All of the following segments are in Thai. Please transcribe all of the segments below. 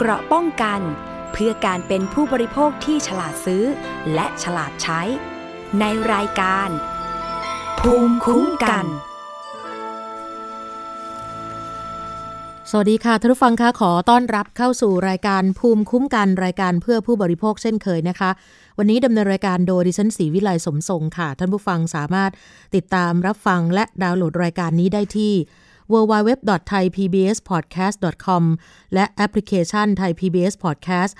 เกราะป้องกัน เพื่อการเป็นผู้บริโภคที่ฉลาดซื้อ และฉลาดใช้ ในรายการ ภูมิคุ้มกัน สวัสดีค่ะท่านผู้ฟังคะขอต้อนรับเข้าสู่รายการภูมิคุ้มกันรายการเพื่อผู้บริโภคเช่นเคยนะคะ วันนี้ดำเนินรายการโดยดิฉันศรีวิไลสมทรงค่ะ ท่านผู้ฟังสามารถติดตามรับฟังและดาวน์โหลดรายการนี้ได้ที่ www.thaipbspodcast.com และแอปพลิเคชัน Thai PBS Podcast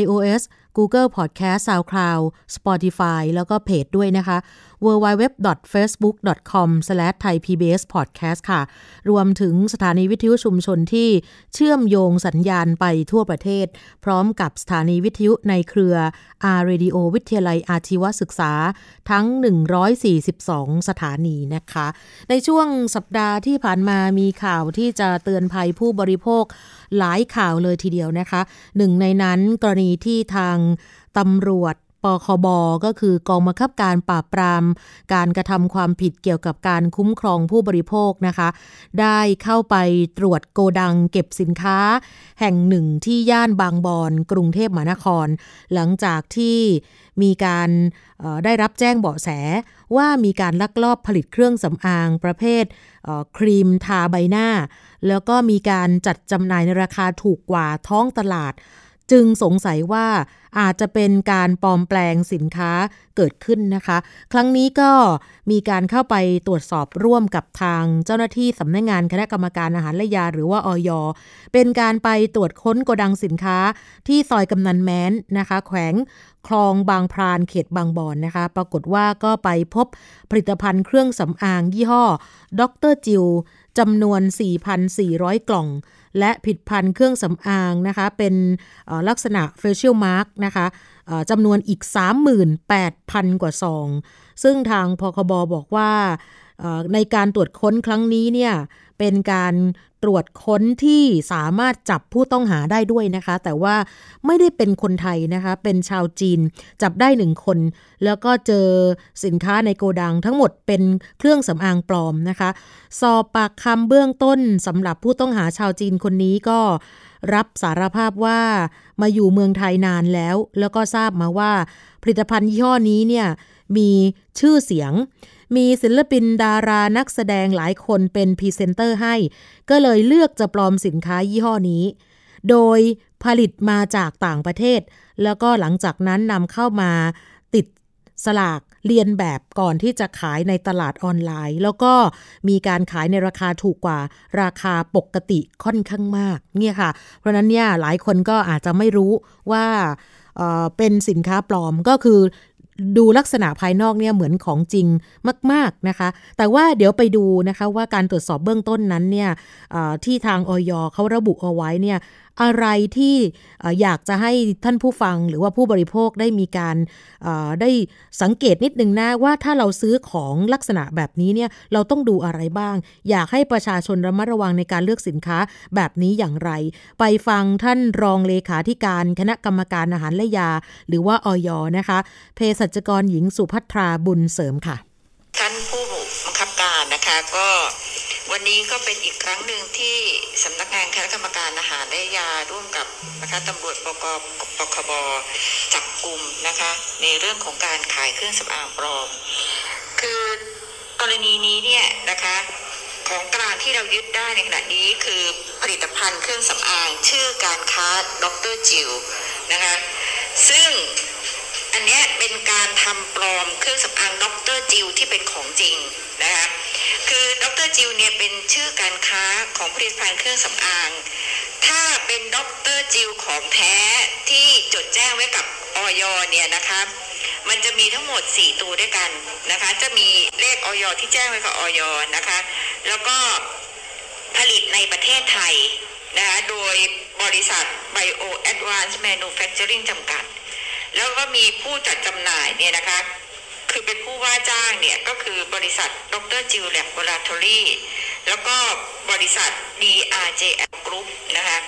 iOS Google Podcast SoundCloud Spotify แล้วก็เพจด้วยนะคะ www.facebook.com/thaipbspodcast ค่ะ รวมถึงสถานีวิทยุชุมชนที่เชื่อมโยงสัญญาณไปทั่วประเทศ พร้อมกับสถานีวิทยุในเครือ R Radio วิทยาลัยอาชีวศึกษาทั้ง 142 สถานีนะคะ ในช่วงสัปดาห์ที่ผ่านมามีข่าวที่จะเตือนภัยผู้บริโภคหลายข่าวเลยทีเดียวนะคะ หนึ่งในนั้นกรณีที่ทางตำรวจ ปคบก็คือกองบังคับการปราบปราม การกระทำความผิดเกี่ยวกับการคุ้มครองผู้บริโภคนะคะ ได้เข้าไปตรวจโกดังเก็บสินค้า แห่งหนึ่งที่ย่านบางบอนกรุงเทพมหานคร หลังจากที่มีการได้รับแจ้งเบาะแสว่ามีการลักลอบผลิตเครื่องสำอางประเภทครีมทาใบหน้า แล้วก็มีการจัดจำหน่ายในราคาถูกกว่าท้องตลาด จึงสงสัยว่าอาจจะเป็นการปลอมแปลงสินค้าเกิดขึ้นนะคะ ครั้งนี้ก็มีการเข้าไปตรวจสอบร่วมกับทางเจ้าหน้าที่สำนักงงานคณะกรรมการอาหารและยาหรือว่าออยเป็นการไปตรวจค้นโกดังสินค้าที่ซอยกำนันแม้นนะคะ แขวงคลองบางพรานเขตบางบอนนะคะ ปรากฏว่าก็ไปพบผลิตภัณฑ์เครื่องสำอางยี่ห้อดรจิวจำนวน 4,400 กล่อง และผิดพันธ์เครื่องสำอางนะคะเป็นลักษณะ facial mark นะคะจำนวนอีก 38,000 กว่าซอง ซึ่งทางพคบบอกว่าในการตรวจค้นครั้งนี้เนี่ย เป็นการตรวจค้นที่สามารถจับผู้ต้องหาได้ด้วยนะคะ แต่ว่าไม่ได้เป็นคนไทยนะคะ เป็นชาวจีนจับได้หนึ่งคน แล้วก็เจอสินค้าในโกดังทั้งหมดเป็นเครื่องสำอางปลอมนะคะ สอบปากคำเบื้องต้นสำหรับผู้ต้องหาชาวจีนคนนี้ก็รับสารภาพว่ามาอยู่เมืองไทยนานแล้ว แล้วก็ทราบมาว่าผลิตภัณฑ์ยี่ห้อนี้เนี่ยมีชื่อเสียง มีศิลปินดารานักแสดงหลายคนเป็นพรีเซนเตอร์ให้ ก็เลยเลือกจะปลอมสินค้ายี่ห้อนี้ โดยผลิตมาจากต่างประเทศ แล้วก็หลังจากนั้นนำเข้ามาติดฉลากเลียนแบบก่อนที่จะขายในตลาดออนไลน์ แล้วก็มีการขายในราคาถูกกว่าราคาปกติค่อนข้างมากเนี่ยค่ะ เพราะนั้นเนี่ยหลายคนก็อาจจะไม่รู้ว่าเป็นสินค้าปลอมก็คือ ดูลักษณะภายนอกเนี่ยเหมือนของจริงมาก ๆนะคะ แต่ว่าเดี๋ยวไปดูนะคะว่าการตรวจสอบเบื้องต้นนั้นเนี่ยที่ทางออยเขาระบุเอาไว้เนี่ยอะไรที่อยากจะให้ท่านผู้ฟังหรือว่าผู้บริโภคได้มีการได้สังเกตนิดนึงนะว่าถ้าเราซื้อของลักษณะแบบนี้เนี่ยเราต้องดูอะไรบ้าง อยากให้ประชาชนระมัดระวังในการเลือกสินค้าแบบนี้อย่างไร ไปฟังท่านรองเลขาธิการคณะกรรมการอาหารและยา หรือว่าออยนะคะเภสัชกรหญิงสุภัทราบุญเสริมค่ะท่านผู้บังคับการนะคะก็ วันนี้ก็เป็นอีกครั้งหนึ่งที่สำนักงานคณะกรรมการอาหารและยาร่วมกับนะคะตำรวจปกปคบจับกลุ่มนะคะ ในเรื่องของการขายเครื่องสำอางปลอม คือกรณีนี้เนี่ยนะคะของกลางที่เรายึดได้ในขณะนี้คือผลิตภัณฑ์เครื่องสำอางชื่อการค้าดรจิวนะคะซึ่ง อันนี้เป็นการทำปลอมเครื่องสำอางดรจิวที่เป็นของจริงนะคะคือดรจิวเนี่ยเป็นชื่อการค้าของผลิตภัณฑ์เครื่องสำอาง ถ้าเป็นดรจิวของแท้ที่จดแจ้งไว้กับออยเนี่ยนะคะมันจะมีทั้งหมด 4 ตัวด้วยกันนะคะ จะมีเลขออยที่แจ้งไว้กับออยนะคะ แล้วก็ผลิตในประเทศไทยนะคะ โดยบริษัท Bio Advanced Manufacturing จำกัด แล้วก็มีผู้จัดจำหน่ายเนี่ยนะคะ คือเป็นผู้ว่าจ้างเนี่ย ก็คือบริษัทดรจิวแลบโบราทอรี่แล้วก็บริษัท DRJL Group นะคะ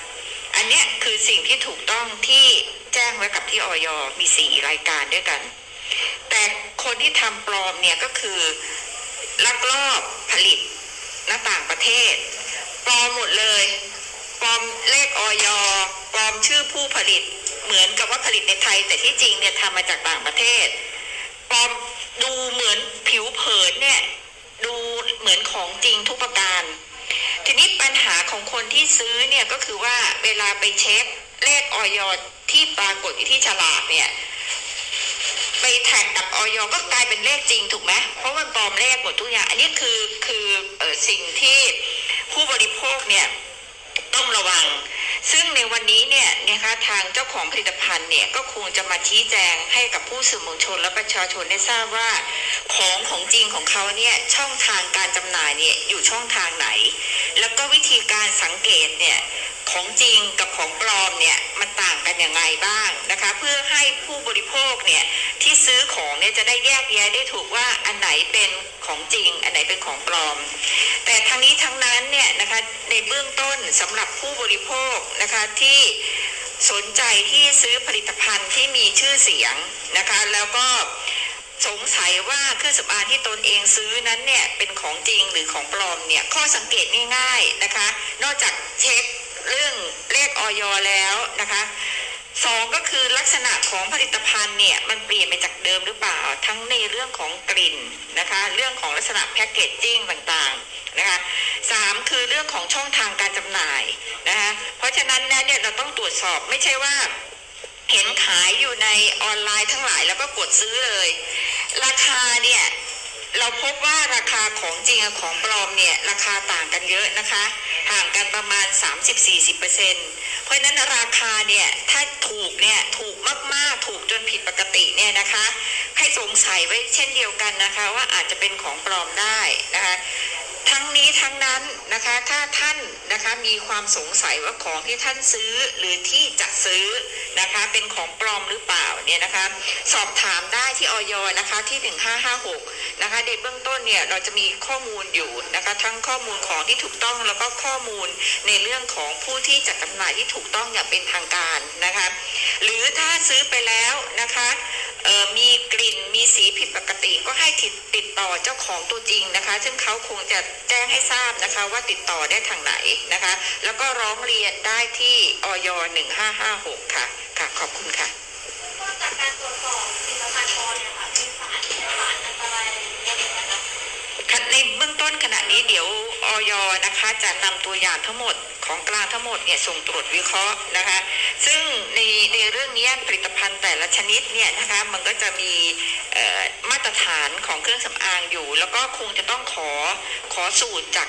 อันนี้คือสิ่งที่ถูกต้องที่แจ้งไว้กับที่ออยมีสี่รายการด้วยกัน แต่คนที่ทำปลอมเนี่ยก็คือลักลอบผลิตหน้าต่างประเทศปลอมหมดเลยปลอมเลขออยปลอมชื่อผู้ผลิต เหมือนกับว่าผลิตในไทย แต่ที่จริงเนี่ยทำมาจากต่างประเทศปลอมดูเหมือนผิวเผินเนี่ยดูเหมือนของจริงทุกประการ ทีนี้ปัญหาของคนที่ซื้อเนี่ยก็คือว่าเวลาไปเช็คเลขออยที่ปรากฏอยู่ที่ฉลากเนี่ยไปแท็กกับออยก็กลายเป็นเลขจริงถูกไหมเพราะมันปลอมเลขหมดทุกอย่าง อันนี้คือคือออสิ่งที่ผู้บริโภคเนี่ยต้องระวัง ซึ่งในวันนี้เนี่ยนะคะทางเจ้าของผลิตภัณฑ์เนี่ยก็คงจะมาชี้แจงให้กับผู้สื่อมวลชนและประชาชนได้ทราบว่า ของของจริงของเขาเนี่ยช่องทางการจำหน่ายเนี่ยอยู่ช่องทางไหน แล้วก็วิธีการสังเกตเนี่ยของจริงกับของปลอมเนี่ยมันต่างกันยังไงบ้างนะคะ เพื่อให้ผู้บริโภคเนี่ย ที่ซื้อของเนี่ยจะได้แยกแยะได้ถูกว่าอันไหนเป็นของจริง อันไหนเป็นของปลอม แต่ทั้งนี้ทั้งนั้นเนี่ยนะคะในเบื้องต้นสำหรับผู้บริโภคนะคะที่สนใจที่ซื้อผลิตภัณฑ์ที่มีชื่อเสียงนะคะแล้วก็สงสัยว่าเครื่องสำอางที่ตนเองซื้อนั้นเนี่ยเป็นของจริงหรือของปลอมเนี่ยข้อสังเกตง่ายๆนะคะ นอกจากเช็คเรื่องเลขออยแล้วนะคะ สองก็คือลักษณะของผลิตภัณฑ์เนี่ยมันเปลี่ยนไปจากเดิมหรือเปล่า ทั้งในเรื่องของกลิ่นนะคะ เรื่องของลักษณะแพคเกจจิ้งต่างๆนะคะสามคือเรื่องของช่องทางการจำหน่ายนะคะเพราะฉะนั้นเนี่ยเราต้องตรวจสอบไม่ใช่ว่าเห็นขายอยู่ในออนไลน์ทั้งหลายแล้วก็กดซื้อเลย ราคาเนี่ยเราพบว่าราคาของจริงกับของปลอมเนี่ยราคาต่างกันเยอะนะคะ ห่างกันประมาณ 30-40%เพ ราะฉะนั้นราคาเนี่ยถ้าถูกเนี่ยถูกมากๆ ถูกจนผิดปกติเนี่ยนะคะ ให้สงสัยไว้เช่นเดียวกันนะคะ ว่าอาจจะเป็นของปลอมได้นะคะ ทั้งนี้ทั้งนั้นนะคะถ้าท่านนะคะมีความสงสัยว่าของที่ท่านซื้อหรือที่จะซื้อนะคะเป็นของปลอมหรือเปล่าเนี่ยนะคะสอบถามได้ที่ออยนะคะที่ 1556นะคะในเบื้องต้นเนี่ยเราจะมีข้อมูลอยู่นะคะทั้งข้อมูลของที่ถูกต้องแล้วก็ข้อมูลในเรื่องของผู้ที่จัดจำหน่ายที่ถูกต้องอย่างเป็นทางการนะคะหรือถ้าซื้อไปแล้วนะคะ มีกลิ่นมีสีผิดปกติก็ให้ติดต่อเจ้าของตัวจริงนะคะ ซึ่งเขาคงจะแจ้งให้ทราบนะคะว่าติดต่อได้ทางไหนนะคะ แล้วก็ร้องเรียนได้ที่ออย1556 ค่ะค่ะ ขอบคุณค่ะจากการตรวจสอบผลิตภัณฑ์อเนี่ยค่ะมีสารสารอันตรายอะไรไหมในเบื้องต้นขณะนี้เดี๋ยวออยนะคะ จะนำตัวอย่างทั้งหมด ของกลางทั้งหมดเนี่ยส่งตรวจวิเคราะห์นะคะ ซึ่งในในเรื่องนี้ผลิตภัณฑ์แต่ละชนิดเนี่ยนะคะมันก็จะมีมาตรฐานของเครื่องสำอางอยู่ แล้วก็คงจะต้องขอขอสูตรจาก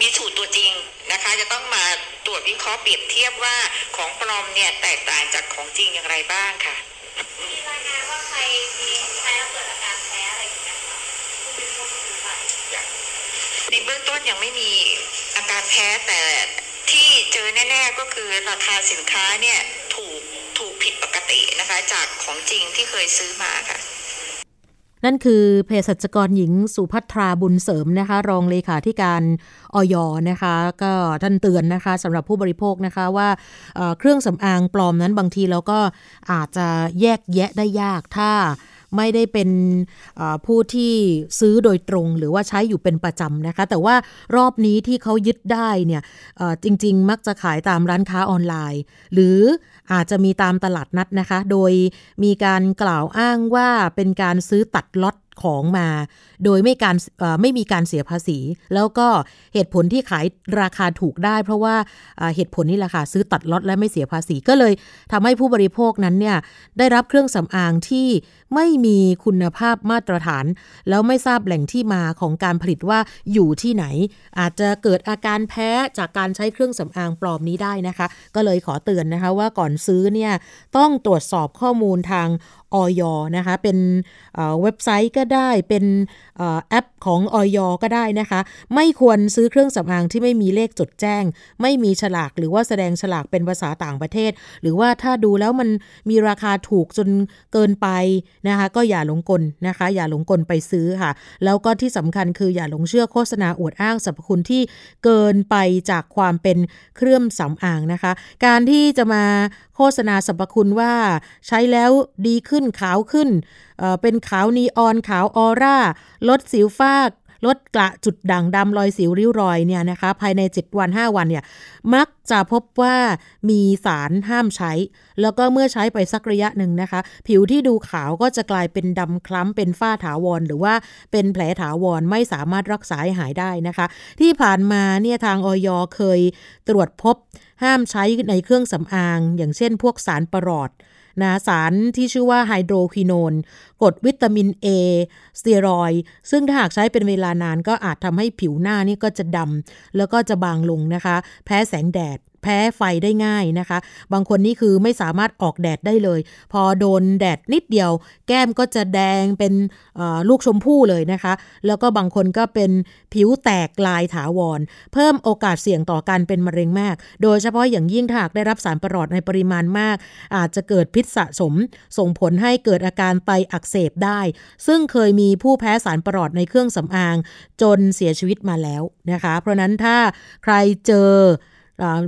มีสูตรตัวจริงนะคะ จะต้องมาตรวจวิเคราะห์เปรียบเทียบว่าของปลอมเนี่ยแตกต่างจากของจริงอย่างไรบ้างค่ะมีรายงานว่าใครมีใครเกิดอาการอย่างเงี้ยคุณเป็นคนสงสัย ในเบื้องต้นยังไม่มีอาการแพ้แต่ที่เจอแน่ๆก็คือราคาสินค้าเนี่ยถูกถูกผิดปกตินะคะ จากของจริงที่เคยซื้อมาค่ะ นั่นคือเภสัชกรหญิงสุภัทราบุญเสริมนะคะ รองเลขาธิการออยนะคะ ก็ท่านเตือนนะคะสำหรับผู้บริโภคนะคะว่าเครื่องสำอางปลอมนั้นบางทีเราก็อาจจะแยกแยะได้ยากถ้า ไม่ได้เป็นผู้ที่ซื้อโดยตรง หรือว่าใช้อยู่เป็นประจำนะคะ แต่ว่ารอบนี้ที่เขายึดได้เนี่ยจริง ๆ มักจะขายตามร้านค้าออนไลน์ หรืออาจจะมีตามตลาดนัดนะคะ โดยมีการกล่าวอ้างว่าเป็นการซื้อตัดล็อต ของมา โดยไม่การไม่มีการเสียภาษี แล้วก็เหตุผลที่ขายราคาถูกได้ เพราะว่าเหตุผลนี่แหละค่ะซื้อตัดล็อตและไม่เสียภาษีก็เลยทำให้ผู้บริโภคนั้นเนี่ยได้รับเครื่องสำอางที่ไม่มีคุณภาพมาตรฐาน แล้วไม่ทราบแหล่งที่มาของการผลิตว่าอยู่ที่ไหน อาจจะเกิดอาการแพ้จากการใช้เครื่องสำอางปลอมนี้ได้นะคะ ก็เลยขอเตือนนะคะว่าก่อนซื้อเนี่ยต้องตรวจสอบข้อมูลทาง ออยนะคะ เป็นเว็บไซต์ก็ได้ เป็นแอปของออยก็ได้นะคะ ไม่ควรซื้อเครื่องสำอางที่ไม่มีเลขจดแจ้ง ไม่มีฉลากหรือว่าแสดงฉลากเป็นภาษาต่างประเทศ หรือว่าถ้าดูแล้วมันมีราคาถูกจนเกินไปนะคะ ก็อย่าหลงกลนะคะ อย่าหลงกลไปซื้อค่ะ แล้วก็ที่สำคัญคืออย่าหลงเชื่อโฆษณาอวดอ้างสรรพคุณที่เกินไปจากความเป็นเครื่องสำอางนะคะ การที่จะมาโฆษณาสรรพคุณว่าใช้แล้วดีขึ้นขาวขึ้นเป็นขาวนีออนขาวออร่า ลดสิวฟ้าลดกระจุดด่างดำรอยสิวริ้วรอยเนี่ยนะคะ ภายใน 7 วัน 5 วันเนี่ยมักจะพบว่ามีสารห้ามใช้ แล้วก็เมื่อใช้ไปสักระยะหนึ่งนะคะ ผิวที่ดูขาวก็จะกลายเป็นดำคล้ำเป็นฝ้าถาวร หรือว่าเป็นแผลถาวรไม่สามารถรักษาหายได้นะคะ ที่ผ่านมาเนี่ยทางออยเคยตรวจพบห้ามใช้ในเครื่องสำอาง อย่างเช่น พวกสารประหลอด นะสารที่ชื่อว่าไฮโดรควินอนกรดวิตามิน A สเตียรอยซึ่งถ้าหากใช้เป็นเวลานานก็อาจทำให้ผิวหน้านี่ก็จะดำแล้วก็จะบางลงนะคะ แพ้แสงแดด แพ้ไฟได้ง่ายนะคะ บางคนนี่คือไม่สามารถออกแดดได้เลย พอโดนแดดนิดเดียว แก้มก็จะแดงเป็นลูกชมพู่เลยนะคะ แล้วก็บางคนก็เป็นผิวแตกลายถาวร เพิ่มโอกาสเสี่ยงต่อการเป็นมะเร็งมาก โดยเฉพาะอย่างยิ่งถ้าหากได้รับสารประหลอดในปริมาณมาก อาจจะเกิดพิษสะสม ส่งผลให้เกิดอาการไตอักเสบได้ ซึ่งเคยมีผู้แพ้สารประหลอดในเครื่องสำอาง จนเสียชีวิตมาแล้วนะคะ เพราะนั้นถ้าใครเจอ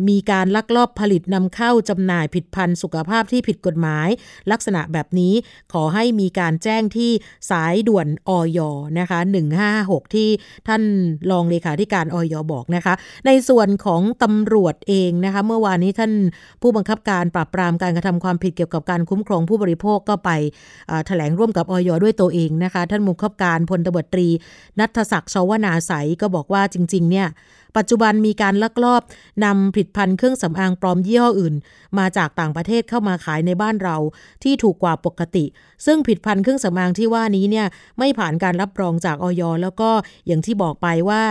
มีการลักลอบผลิตนำเข้าจำหน่ายผิดพันธุ์สุขภาพที่ผิดกฎหมาย ลักษณะแบบนี้ขอให้มีการแจ้งที่สายด่วนออยนะคะ 156 ที่ท่านรองเลขาธิการออยบอกนะคะ ในส่วนของตำรวจเองนะคะ เมื่อวานนี้ท่านผู้บังคับการปราบปรามการกระทำความผิดเกี่ยวกับการคุ้มครองผู้บริโภคก็ไปแถลงร่วมกับออยด้วยตัวเองนะคะ ท่านมุขบการพลตบตรี นัทศักดิ์ชวนาใสก็บอกว่าจริง ๆ เนี่ย ปัจจุบันมีการลักลอบนำผลิตภัณฑ์เครื่องสำอางปลอมยี่ห้ออื่น มาจากต่างประเทศเข้ามาขายในบ้านเราที่ถูกกว่าปกติ ซึ่งผลิตภัณฑ์เครื่องสำอางที่ว่านี้เนี่ยไม่ผ่านการรับรองจากออยแล้วก็อย่างที่บอกไปว่า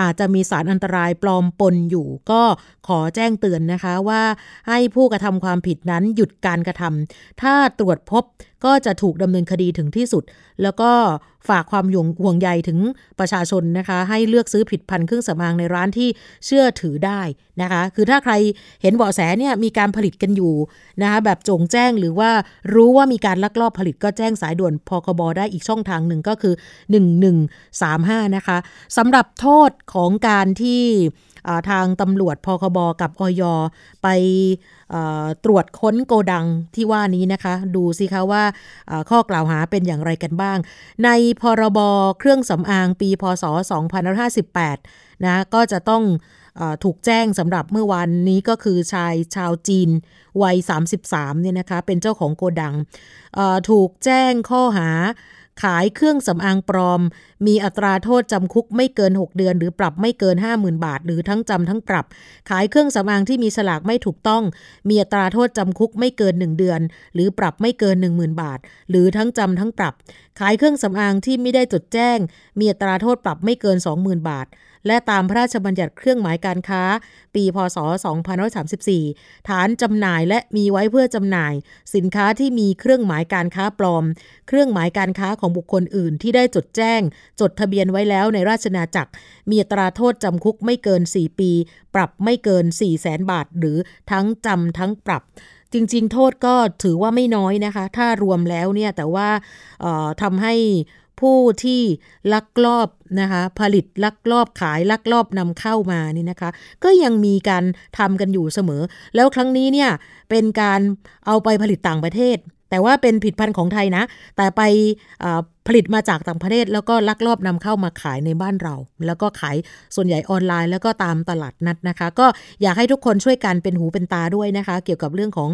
อาจจะมีสารอันตรายปลอมปนอยู่ ก็ขอแจ้งเตือนนะคะว่าให้ผู้กระทำความผิดนั้นหยุดการกระทำถ้าตรวจพบก็จะถูกดำเนินคดีถึงที่สุด แล้วก็ฝากความห่วงใยถึงประชาชนนะคะ ให้เลือกซื้อผิดพันธุ์เครื่องสำอางในร้านที่เชื่อถือได้นะคะ คือถ้าใครเห็นเบาะแสเนี่ยมีการผลิตกันอยู่นะคะแบบจงแจ้งหรือว่ารู้ว่ามีการลักลอบผลิตก็แจ้งสายด่วนพคบได้อีกช่องทางหนึ่งก็คือ 1135 นะคะสำหรับโทษของการที่ทางตำรวจพคบกับอยไป ตรวจค้นโกดังที่ว่านี้นะคะ ดูสิคะว่าข้อกล่าวหาเป็นอย่างไรกันบ้าง ในพรบเครื่องสำอางปีพศ 2558 นะก็จะต้องถูกแจ้งสำหรับเมื่อวานนี้ก็คือชายชาวจีนวัย 33 เนี่ยนะคะ เป็นเจ้าของโกดัง ถูกแจ้งข้อหา ขายเครื่องสำอางปลอม มีอัตราโทษจำคุกไม่เกิน 6 เดือน หรือปรับไม่เกิน 50,000 บาท หรือทั้งจำทั้งปรับ ขายเครื่องสำอางที่มีสลากไม่ถูกต้อง มีอัตราโทษจำคุกไม่เกิน 1 เดือน หรือปรับไม่เกิน 10,000 บาท หรือทั้งจำทั้งปรับ ขายเครื่องสำอางที่ไม่ได้จดแจ้ง มีอัตราโทษปรับไม่เกิน 20,000 บาท และตามพระราชบัญญัติเครื่องหมายการค้า ปีพศ 2534 ฐานจำหน่ายและมีไว้เพื่อจำหน่าย สินค้าที่มีเครื่องหมายการค้าปลอม เครื่องหมายการค้าของบุคคลอื่นที่ได้จดแจ้ง จดทะเบียนไว้แล้วในราชนาจักร มีตราโทษจำคุกไม่เกิน 4 ปี ปรับไม่เกิน 4 0 0แสนบาท หรือทั้งจำทั้งปรับจริง ๆ โทษก็ถือว่าไม่น้อยนะคะ ถ้ารวมแล้วเนี่ย แต่ว่าทำให้ ผู้ที่ลักลอบนะคะผลิตลักลอบขายลักลอบนำเข้ามานี่นะคะ ก็ยังมีการทำกันอยู่เสมอ แล้วครั้งนี้เนี่ยเป็นการเอาไปผลิตต่างประเทศ แต่ว่าเป็นผิดพันธุ์ของไทยนะ แต่ไป ผลิตมาจากต่างประเทศแล้วก็ลักลอบนำเข้ามาขายในบ้านเรา แล้วก็ขายส่วนใหญ่ออนไลน์แล้วก็ตามตลาดนัดนะคะ ก็อยากให้ทุกคนช่วยกันเป็นหูเป็นตาด้วยนะคะ เกี่ยวกับเรื่องของ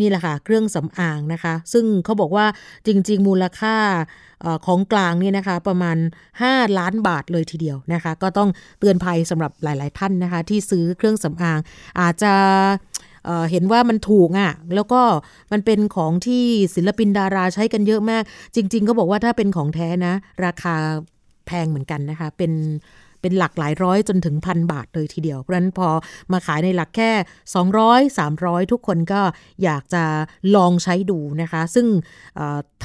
นี่แหละค่ะเครื่องสำอางนะคะ ซึ่งเขาบอกว่าจริง ๆ มูลค่าของกลางนี่นะคะประมาณ 5 ล้านบาทเลยทีเดียวนะคะ ก็ต้องเตือนภัยสำหรับหลาย ๆ ท่านนะคะ ที่ซื้อเครื่องสำอางอาจจะ เห็นว่ามันถูกอะ่ะ แล้วก็มันเป็นของที่ศิลปินดาราใช้กันเยอะมาก จริง ๆ ก็บอกว่าถ้าเป็นของแท้นะ ราคาแพงเหมือนกันนะคะ เป็นเป็นหลักหลายร้อยจนถึงพันบาทเลยทีเดียว เพราะฉะนั้นพอมาขายในหลักแค่ 200 300 ทุกคนก็อยากจะลองใช้ดูนะคะ ซึ่ง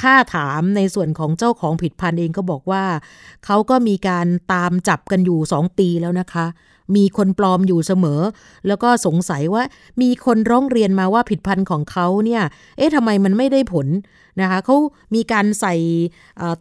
ถ้าถามในส่วนของเจ้าของผิดพันเองก็บอกว่า เขาก็มีการตามจับกันอยู่ 2 ปีแล้วนะคะ มีคนปลอมอยู่เสมอ แล้วก็สงสัยว่ามีคนร้องเรียนมาว่าผิดพันธ์ของเขาเนี่ย เอ๊ะทำไมมันไม่ได้ผลนะคะเขามีการใส่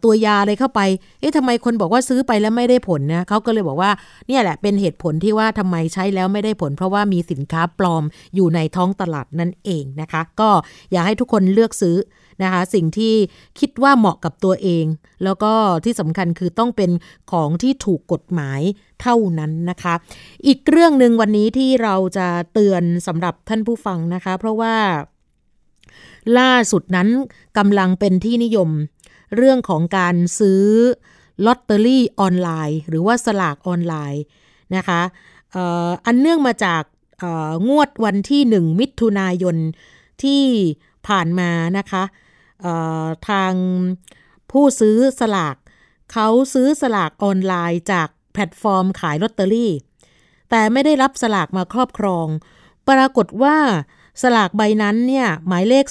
ตัวยาอะไรเข้าไป เอ๊ะทำไมคนบอกว่าซื้อไปแล้วไม่ได้ผลนะเขาก็เลยบอกว่าเนี่ยแหละเป็นเหตุผลที่ว่าทำไมใช้แล้วไม่ได้ผล เพราะว่ามีสินค้าปลอมอยู่ในท้องตลาดนั่นเองนะคะ ก็อยากให้ทุกคนเลือกซื้อ นะคะสิ่งที่คิดว่าเหมาะกับตัวเอง แล้วก็ที่สำคัญคือต้องเป็นของที่ถูกกฎหมายเท่านั้นนะคะ อีกเรื่องหนึ่งวันนี้ที่เราจะเตือนสำหรับท่านผู้ฟังนะคะ เพราะว่าล่าสุดนั้นกำลังเป็นที่นิยมเรื่องของการซื้อลอตเตอรี่ออนไลน์ หรือว่าสลากออนไลน์นะคะอันเนื่องมาจากงวดวันที่ 1 มิถุนายนที่ผ่านมานะคะ ทางผู้ซื้อสลากเขาซื้อสลากออนไลน์จากแพลตฟอร์มขายลอตเตอรี่ แต่ไม่ได้รับสลากมาครอบครอง ปรากฏว่าสลากใบนั้นเนี่ยหมายเลข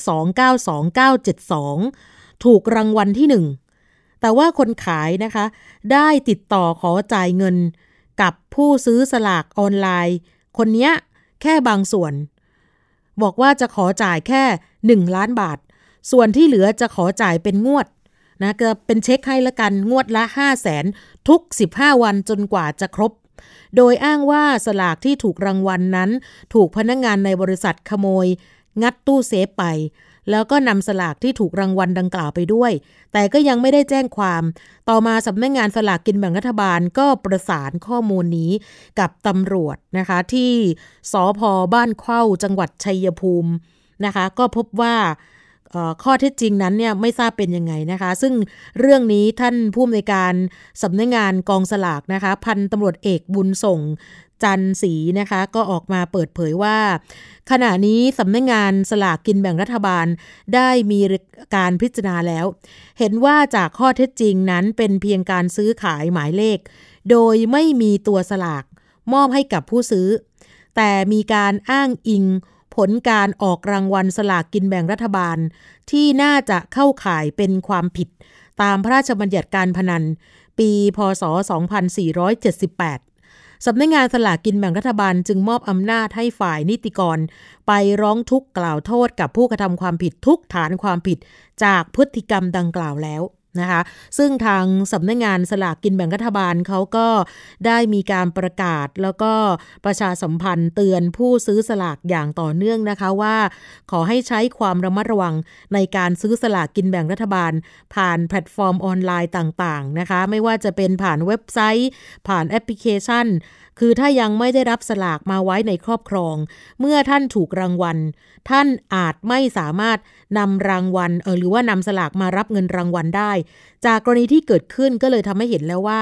292972 ถูกรางวัลที่ 1 แต่ว่าคนขายนะคะ ได้ติดต่อขอจ่ายเงิน กับผู้ซื้อสลากออนไลน์ คนนี้แค่บางส่วน บอกว่าจะขอจ่ายแค่ 1 ล้านบาท ส่วนที่เหลือจะขอจ่ายเป็นงวดนะก็เป็นเช็คให้ละกันงวดละ 5 0 0แสนทุก 15 วันจนกว่าจะครบ โดยอ้างว่าสลากที่ถูกรางวัลนนั้น ถูกพนักงงานในบริษัทขโมย งัดตู้เซฟไป แล้วก็นำสลากที่ถูกรางวัลดังกล่าวไปด้วย แต่ก็ยังไม่ได้แจ้งความ ต่อมาสำนักงงานสลากกินแบ่งรัฐบาลก็ประสานข้อมูลนี้กับตำรวจนะคะที่สอพอบ้านเข้าจังหวัดชัยภูมินะคะ ก็พบว่า ข้อเท็จจริงนั้นเนี่ยไม่ทราบเป็นยังไงนะคะ ซึ่งเรื่องนี้ท่านผู้อำนวยการสำนักงงานกองสลากนะคะ พันตำรวจเอกบุญส่งจันสีนะคะก็ออกมาเปิดเผยว่า ขณะนี้สำนักงงานสลากกินแบ่งรัฐบาลได้มีการพิจารณาแล้ว เห็นว่าจากข้อเท็จจริงนั้นเป็นเพียงการซื้อขายหมายเลข โดยไม่มีตัวสลากมอบให้กับผู้ซื้อ แต่มีการอ้างอิง ผลการออกรางวัลสลากกินแบ่งรัฐบาล ที่น่าจะเข้าข่ายเป็นความผิด ตามพระราชบัญญัติการพนัน ปี พศ 2478 สำนักงงานสลากกินแบ่งรัฐบาลจึงมอบอำนาจให้ฝ่ายนิติกร ไปร้องทุกข์กล่าวโทษกับผู้กระทำความผิดทุกฐานความผิดจากพฤติกรรมดังกล่าวแล้ว นะคะซึ่งทางสำนักงานสลากกินแบ่งรัฐบาลเขาก็ได้มีการประกาศแล้วก็ประชาสัมพันธ์เตือนผู้ซื้อสลากอย่างต่อเนื่องนะคะว่า ขอให้ใช้ความระมัดระวังในการซื้อสลากกินแบ่งรัฐบาล ผ่านแพลตฟอร์มออนไลน์ต่างๆนะคะไม่ว่าจะเป็นผ่านเว็บไซต์ ผ่านแอปพลิเคชัน คือถ้ายังไม่ได้รับสลากมาไว้ในครอบครอง เมื่อท่านถูกรางวัล ท่านอาจไม่สามารถนำรางวัลเออหรือว่านำสลากมารับเงินรางวัลได้ จากกรณีที่เกิดขึ้นก็เลยทำให้เห็นแล้วว่า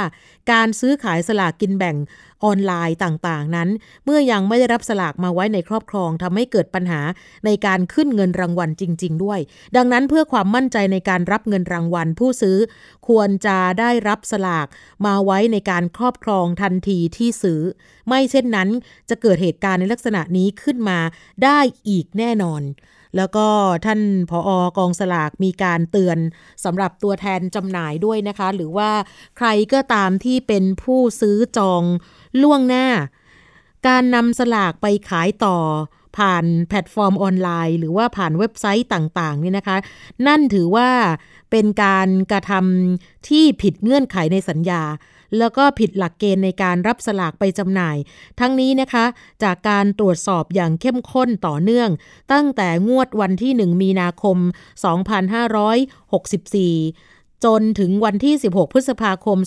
การซื้อขายสลากกินแบ่ง ออนไลน์ต่างๆ นั้น เมื่อยังไม่ได้รับสลากมาไว้ในครอบครองทำให้เกิดปัญหาในการขึ้นเงินรางวัลจริง ๆ ด้วย ดังนั้นเพื่อความมั่นใจในการรับเงินรางวัล ผู้ซื้อควรจะได้รับสลากมาไว้ในการครอบครองทันทีที่ซื้อ ไม่เช่นนั้นจะเกิดเหตุการณ์ในลักษณะนี้ขึ้นมาได้อีกแน่นอนแล้วก็ท่านผออกองสลากมีการเตือนสำหรับตัวแทนจำหน่ายด้วยนะคะ หรือว่าใครก็ตามที่เป็นผู้ซื้อจอง ล่วงหน้า การนำสลากไปขายต่อผ่านแพลตฟอร์มออนไลน์ หรือว่าผ่านเว็บไซต์ต่างๆนี่นะคะ นั่นถือว่าเป็นการกระทำที่ผิดเงื่อนไขในสัญญา แล้วก็ผิดหลักเกณฑ์ในการรับสลากไปจำหน่าย ทั้งนี้นะคะ จากการตรวจสอบอย่างเข้มข้นต่อเนื่อง ตั้งแต่งวดวันที่ 1 มีนาคม 2564 จนถึงวันที่ 16 พฤษภาคม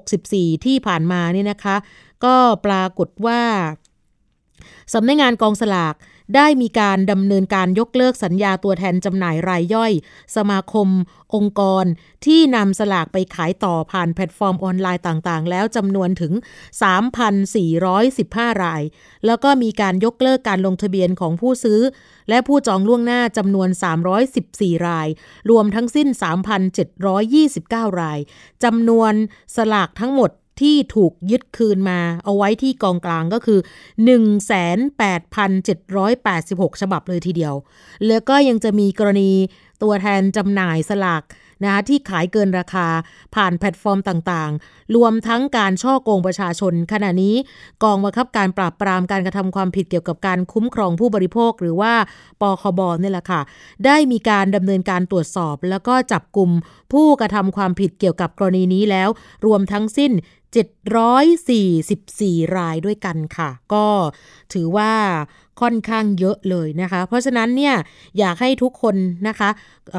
64 ที่ผ่านมานี่นะคะ ก็ปรากฏว่าสำนักงงานกองสลาก ได้มีการดำเนินการยกเลิกสัญญาตัวแทนจำหน่ายรายย่อย สมาคม องค์กร ที่นำสลากไปขายต่อผ่านแพลตฟอร์มออนไลน์ต่างๆ แล้วจำนวนถึง 3,415 ราย แล้วก็มีการยกเลิกการลงทะเบียนของผู้ซื้อ และผู้จองล่วงหน้าจำนวน 314 ราย รวมทั้งสิ้น 3,729 รายจำนวนสลากทั้งหมด ที่ถูกยึดคืนมาเอาไว้ที่กองกลางก็คือ 18,786 ฉบับเลยทีเดียว แล้วก็ยังจะมีกรณีตัวแทนจำหน่ายสลากนะคะที่ขายเกินราคาผ่านแพลตฟอร์มต่างๆ รวมทั้งการช่อโกงประชาชน ขณะนี้กองบังคับการปราบปรามการกระทำความผิดเกี่ยวกับการคุ้มครองผู้บริโภค หรือว่าปคบนี่แหละค่ะ ได้มีการดำเนินการตรวจสอบ แล้วก็จับกลุ่มผู้กระทำความผิดเกี่ยวกับกรณีนี้แล้ว รวมทั้งสิ้น 744 รายด้วยกันค่ะ ก็ถือว่าค่อนข้างเยอะเลยนะคะ เพราะฉะนั้นเนี่ยอยากให้ทุกคนนะคะ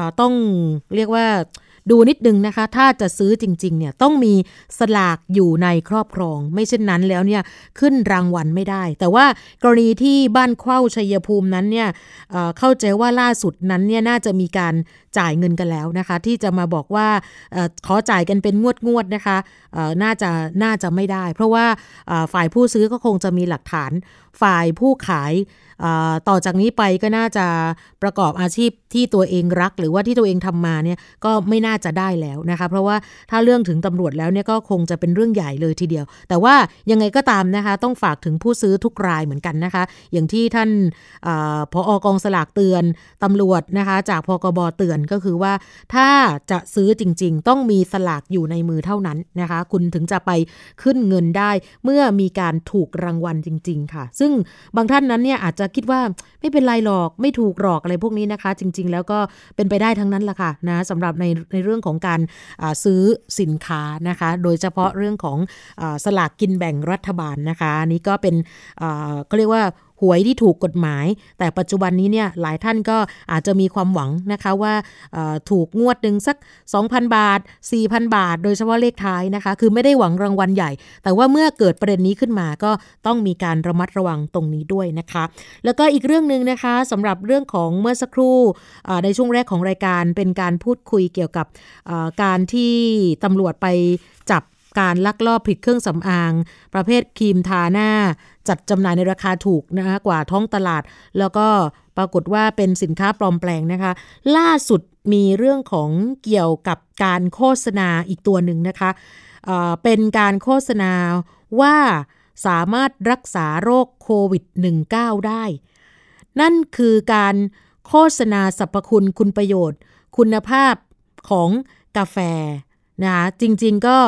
ะต้องเรียกว่า ดูนิดนึงนะคะ ถ้าจะซื้อจริงๆเนี่ยต้องมีสลากอยู่ในครอบครอง ไม่เช่นนั้นแล้วเนี่ยขึ้นรางวัลไม่ได้ แต่ว่ากรณีที่บ้านเข้าชัยภูมินั้นเนี่ยเเข้าใจว่าล่าสุดนั้นเนี่ยน่าจะมีการจ่ายเงินกันแล้วนะคะ ที่จะมาบอกว่าขอจ่ายกันเป็นงวดงวดนะคะน่าจะน่าจะไม่ได้ เพราะว่าฝ่ายผู้ซื้อก็คงจะมีหลักฐาน ฝ่ายผู้ขายต่อจากนี้ไปก็น่าจะประกอบอาชีพที่ตัวเองรัก หรือว่าที่ตัวเองทำมาเนี่ยก็ไม่น่าจะได้แล้วนะคะ เพราะว่าถ้าเรื่องถึงตำรวจแล้วเนี่ยก็คงจะเป็นเรื่องใหญ่เลยทีเดียว แต่ว่ายังไงก็ตามนะคะ ต้องฝากถึงผู้ซื้อทุกรายเหมือนกันนะคะ อย่างที่ท่านอพออกองสลากเตือนตำรวจนะคะ จากพกบเตือนก็คือว่า ถ้าจะซื้อจริง ๆ ต้องมีสลากอยู่ในมือเท่านั้นนะคะ คุณถึงจะไปขึ้นเงินได้เมื่อมีการถูกรางวัลจริง ๆ ค่ะซึ่งบางท่านนั้นเนี่ยอาจจะคิดว่าไม่เป็นไรหรอกไม่ถูกหลอกอะไรพวกนี้นะคะ จริง ๆ แล้วก็เป็นไปได้ทั้งนั้นแหละค่ะนะสำหรับในในเรื่องของการซื้อสินค้านะคะ โดยเฉพาะเรื่องของอสลากกินแบ่งรัฐบาลนะคะนี่ก็เป็นก็เรียกว่า วยที่ถูกกฎหมาย แต่ปัจจุบันนี้เนี่ยหลายท่านก็อาจจะมีความหวังนะคะว่าถูกงวดหนึ่งสัก 2,000 บาท 4,000 บาท โดยเฉพาะเลขท้ายนะคะ คือไม่ได้หวังรางวัลใหญ่ แต่ว่าเมื่อเกิดประเด็นนี้ขึ้นมาก็ต้องมีการระมัดระวังตรงนี้ด้วยนะคะ แล้วก็อีกเรื่องหนึ่งนะคะสำหรับเรื่องของเมื่อสักครู่ในช่วงแรกของรายการเป็นการพูดคุยเกี่ยวกับการที่ตำรวจไปจับ การลักลอบผิดเครื่องสำอาง ประเภทครีมทาหน้า จัดจำหน่ายในราคาถูกนะคะกว่าท้องตลาด แล้วก็ปรากฏว่าเป็นสินค้าปลอมแปลงนะคะ ล่าสุดมีเรื่องของเกี่ยวกับการโฆษณาอีกตัวหนึ่งนะคะเเป็นการโฆษณาว่าสามารถรักษาโรคโควิด -19 ได้ นั่นคือการโฆษณาสรรพคุณคุณประโยชน์ คุณภาพของกาแฟนะคะจริงๆก็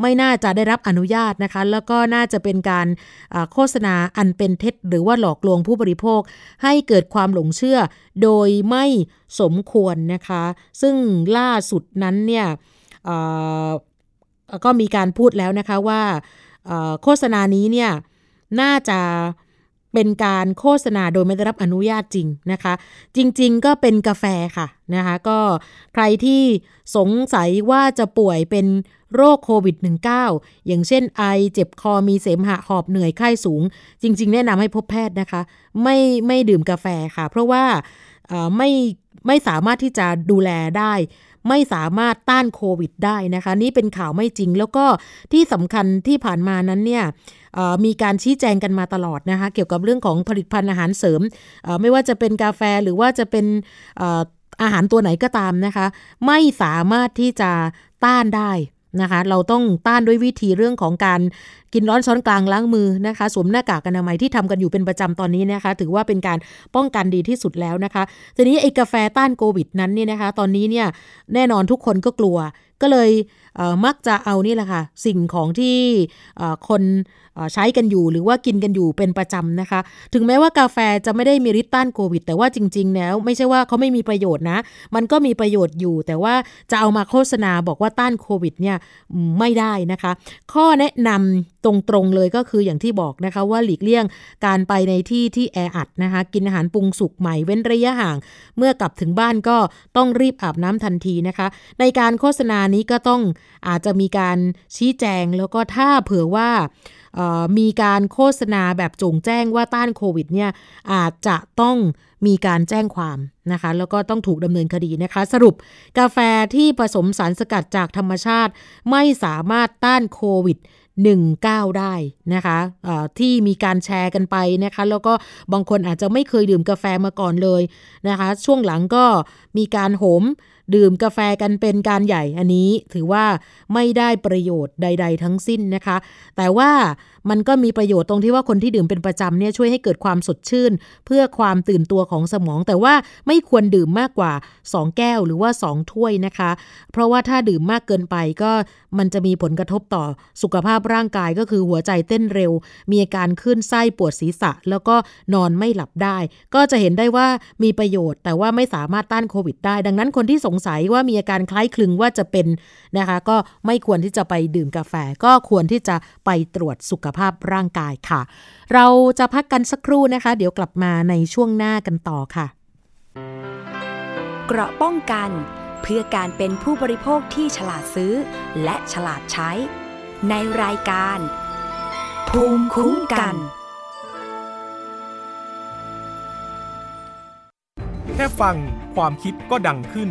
ไม่น่าจะได้รับอนุญาตนะคะ แล้วก็น่าจะเป็นการโฆษณาอันเป็นเท็จ หรือว่าหลอกลวงผู้บริโภค ให้เกิดความหลงเชื่อ โดยไม่สมควรนะคะ ซึ่งล่าสุดนั้นเนี่ยก็มีการพูดแล้วนะคะว่าโฆษณานี้เนี่ยน่าจะเป็นการโฆษณาโดยไม่ได้รับอนุญาตจริงนะคะ จริงๆก็เป็นกาแฟค่ะนะคะ ก็ใครที่สงสัยว่าจะป่วยเป็น โรคโควิด -19 อย่างเช่นไอเจ็บคอมีเสมหะหอบเหนื่อยไข้สูง จริง ๆ แนะนำให้พบแพทย์นะคะ ไม่ไม่ดื่มกาแฟค่ะ เพราะว่าไม่ไม่สามารถที่จะดูแลได้ ไม่สามารถต้านโควิดได้นะคะ นี่เป็นข่าวไม่จริง แล้วก็ที่สำคัญที่ผ่านมานั้นเนี่ยมีการชี้แจงกันมาตลอดนะคะ เกี่ยวกับเรื่องของผลิตภัณฑ์อาหารเสริม ไม่ว่าจะเป็นกาแฟหรือว่าจะเป็นอาหารตัวไหนก็ตามนะคะ ไม่สามารถที่จะต้านได้ นะคะ เราต้องต้านด้วยวิธีเรื่องของการ กินร้อนช้อนกลางล้างมือนะคะ สวมหน้ากากอนามัยที่ทำกันอยู่เป็นประจำตอนนี้นะคะ ถือว่าเป็นการป้องกันดีที่สุดแล้วนะคะ ทีนี้ไอ้กาแฟต้านโควิดนั้นเนี่ยนะคะ ตอนนี้เนี่ยแน่นอนทุกคนก็กลัว ก็เลยมักจะเอานี่แหละค่ะ สิ่งของที่คนใช้กันอยู่หรือว่ากินกันอยู่เป็นประจำนะคะ ถึงแม้ว่ากาแฟจะไม่ได้มีฤทธิ์ต้านโควิด แต่ว่าจริง ๆ แล้ว ไม่ใช่ว่าเขาไม่มีประโยชน์นะ มันก็มีประโยชน์อยู่ แต่ว่าจะเอามาโฆษณาบอกว่าต้านโควิดเนี่ยไม่ได้นะคะ ข้อแนะนำตรงๆเลยก็คืออย่างที่บอกนะคะว่าหลีกเลี่ยงการไปในที่ที่แออัดนะคะกินอาหารปรุงสุกใหม่เว้นระยะห่าง เมื่อกลับถึงบ้านก็ต้องรีบอาบน้ำทันทีนะคะ ในการโฆษณานี้ก็ต้องอาจจะมีการชี้แจงแล้วก็ถ้าเผื่อว่ามีการโฆษณาแบบจงแจ้งว่าต้านโควิดเนี่ยอาจจะต้องมีการแจ้งความนะคะแล้วก็ต้องถูกดำเนินคดีนะคะ สรุปกาแฟที่ผสมสารสกัดจากธรรมชาติ ไม่สามารถต้านโควิด 19 ได้นะคะที่มีการแชร์กันไปนะคะ แล้วก็บางคนอาจจะไม่เคยดื่มกาแฟมาก่อนเลยนะคะ ช่วงหลังก็มีการโหมดื่มกาแฟกันเป็นการใหญ่อันนี้ถือว่าไม่ได้ประโยชน์ใด ๆ ทั้งสิ้นนะคะ แต่ว่ามันก็มีประโยชน์ตรงที่ว่าคนที่ดื่มเป็นประจำเนี่ยช่วยให้เกิดความสดชื่น เพื่อความตื่นตัวของสมอง แต่ว่าไม่ควรดื่มมากกว่า 2 แก้วหรือว่า 2 ถ้วยนะคะ เพราะว่าถ้าดื่มมากเกินไปก็มันจะมีผลกระทบต่อสุขภาพร่างกายก็คือหัวใจเต้นเร็ว มีอาการขึ้นไส้ปวดศีรษะ แล้วก็นอนไม่หลับได้ ก็จะเห็นได้ว่ามีประโยชน์ แต่ว่าไม่สามารถต้านโควิดได้ ดังนั้นคนที่สงสัยว่ามีอาการคล้ายคลึงว่าจะเป็นนะคะ ก็ไม่ควรที่จะไปดื่มกาแฟ ก็ควรที่จะไปตรวจสุขภาพร่างกายค่ะ เราจะพักกันสักครู่นะคะ เดี๋ยวกลับมาในช่วงหน้ากันต่อค่ะ เกราะป้องกันเพื่อการเป็นผู้บริโภคที่ฉลาดซื้อ และฉลาดใช้ ในรายการ ภูมิคุ้มกัน แค่ฟังความคิดก็ดังขึ้น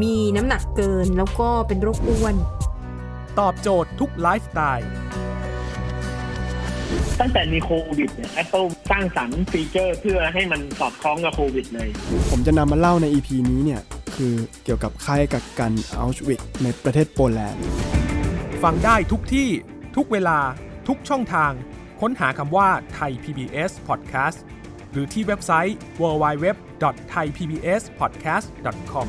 มีน้ำหนักเกินแล้วก็เป็นโรคอ้วน ตอบโจทย์ทุกไลฟ์สไตล์ตั้งแต่มีโควิดเนี่ย Apple สร้างสรรค์ฟีเจอร์เพื่อให้มันสอดคล้องกับโควิดเลย ผมจะนำมาเล่าใน EP นี้เนี่ย คือเกี่ยวกับค่ายกักกันอัลชวิกในประเทศโปแลนด์ ฟังได้ทุกที่ทุกเวลาทุกช่องทาง ค้นหาคำว่าไทย PBS Podcast หรือที่เว็บไซต์ www.thaipbspodcast.com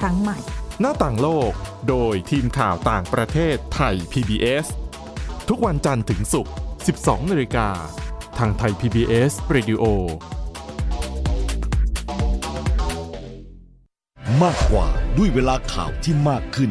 ครั้งใหม่ หน้าต่างโลก โดยทีมข่าวต่างประเทศไทย PBS ทุกวันจันทร์ถึงศุกร์ 12 นาฬิกา ทางไทย PBS Radio มากกว่าด้วยเวลาข่าวที่มากขึ้น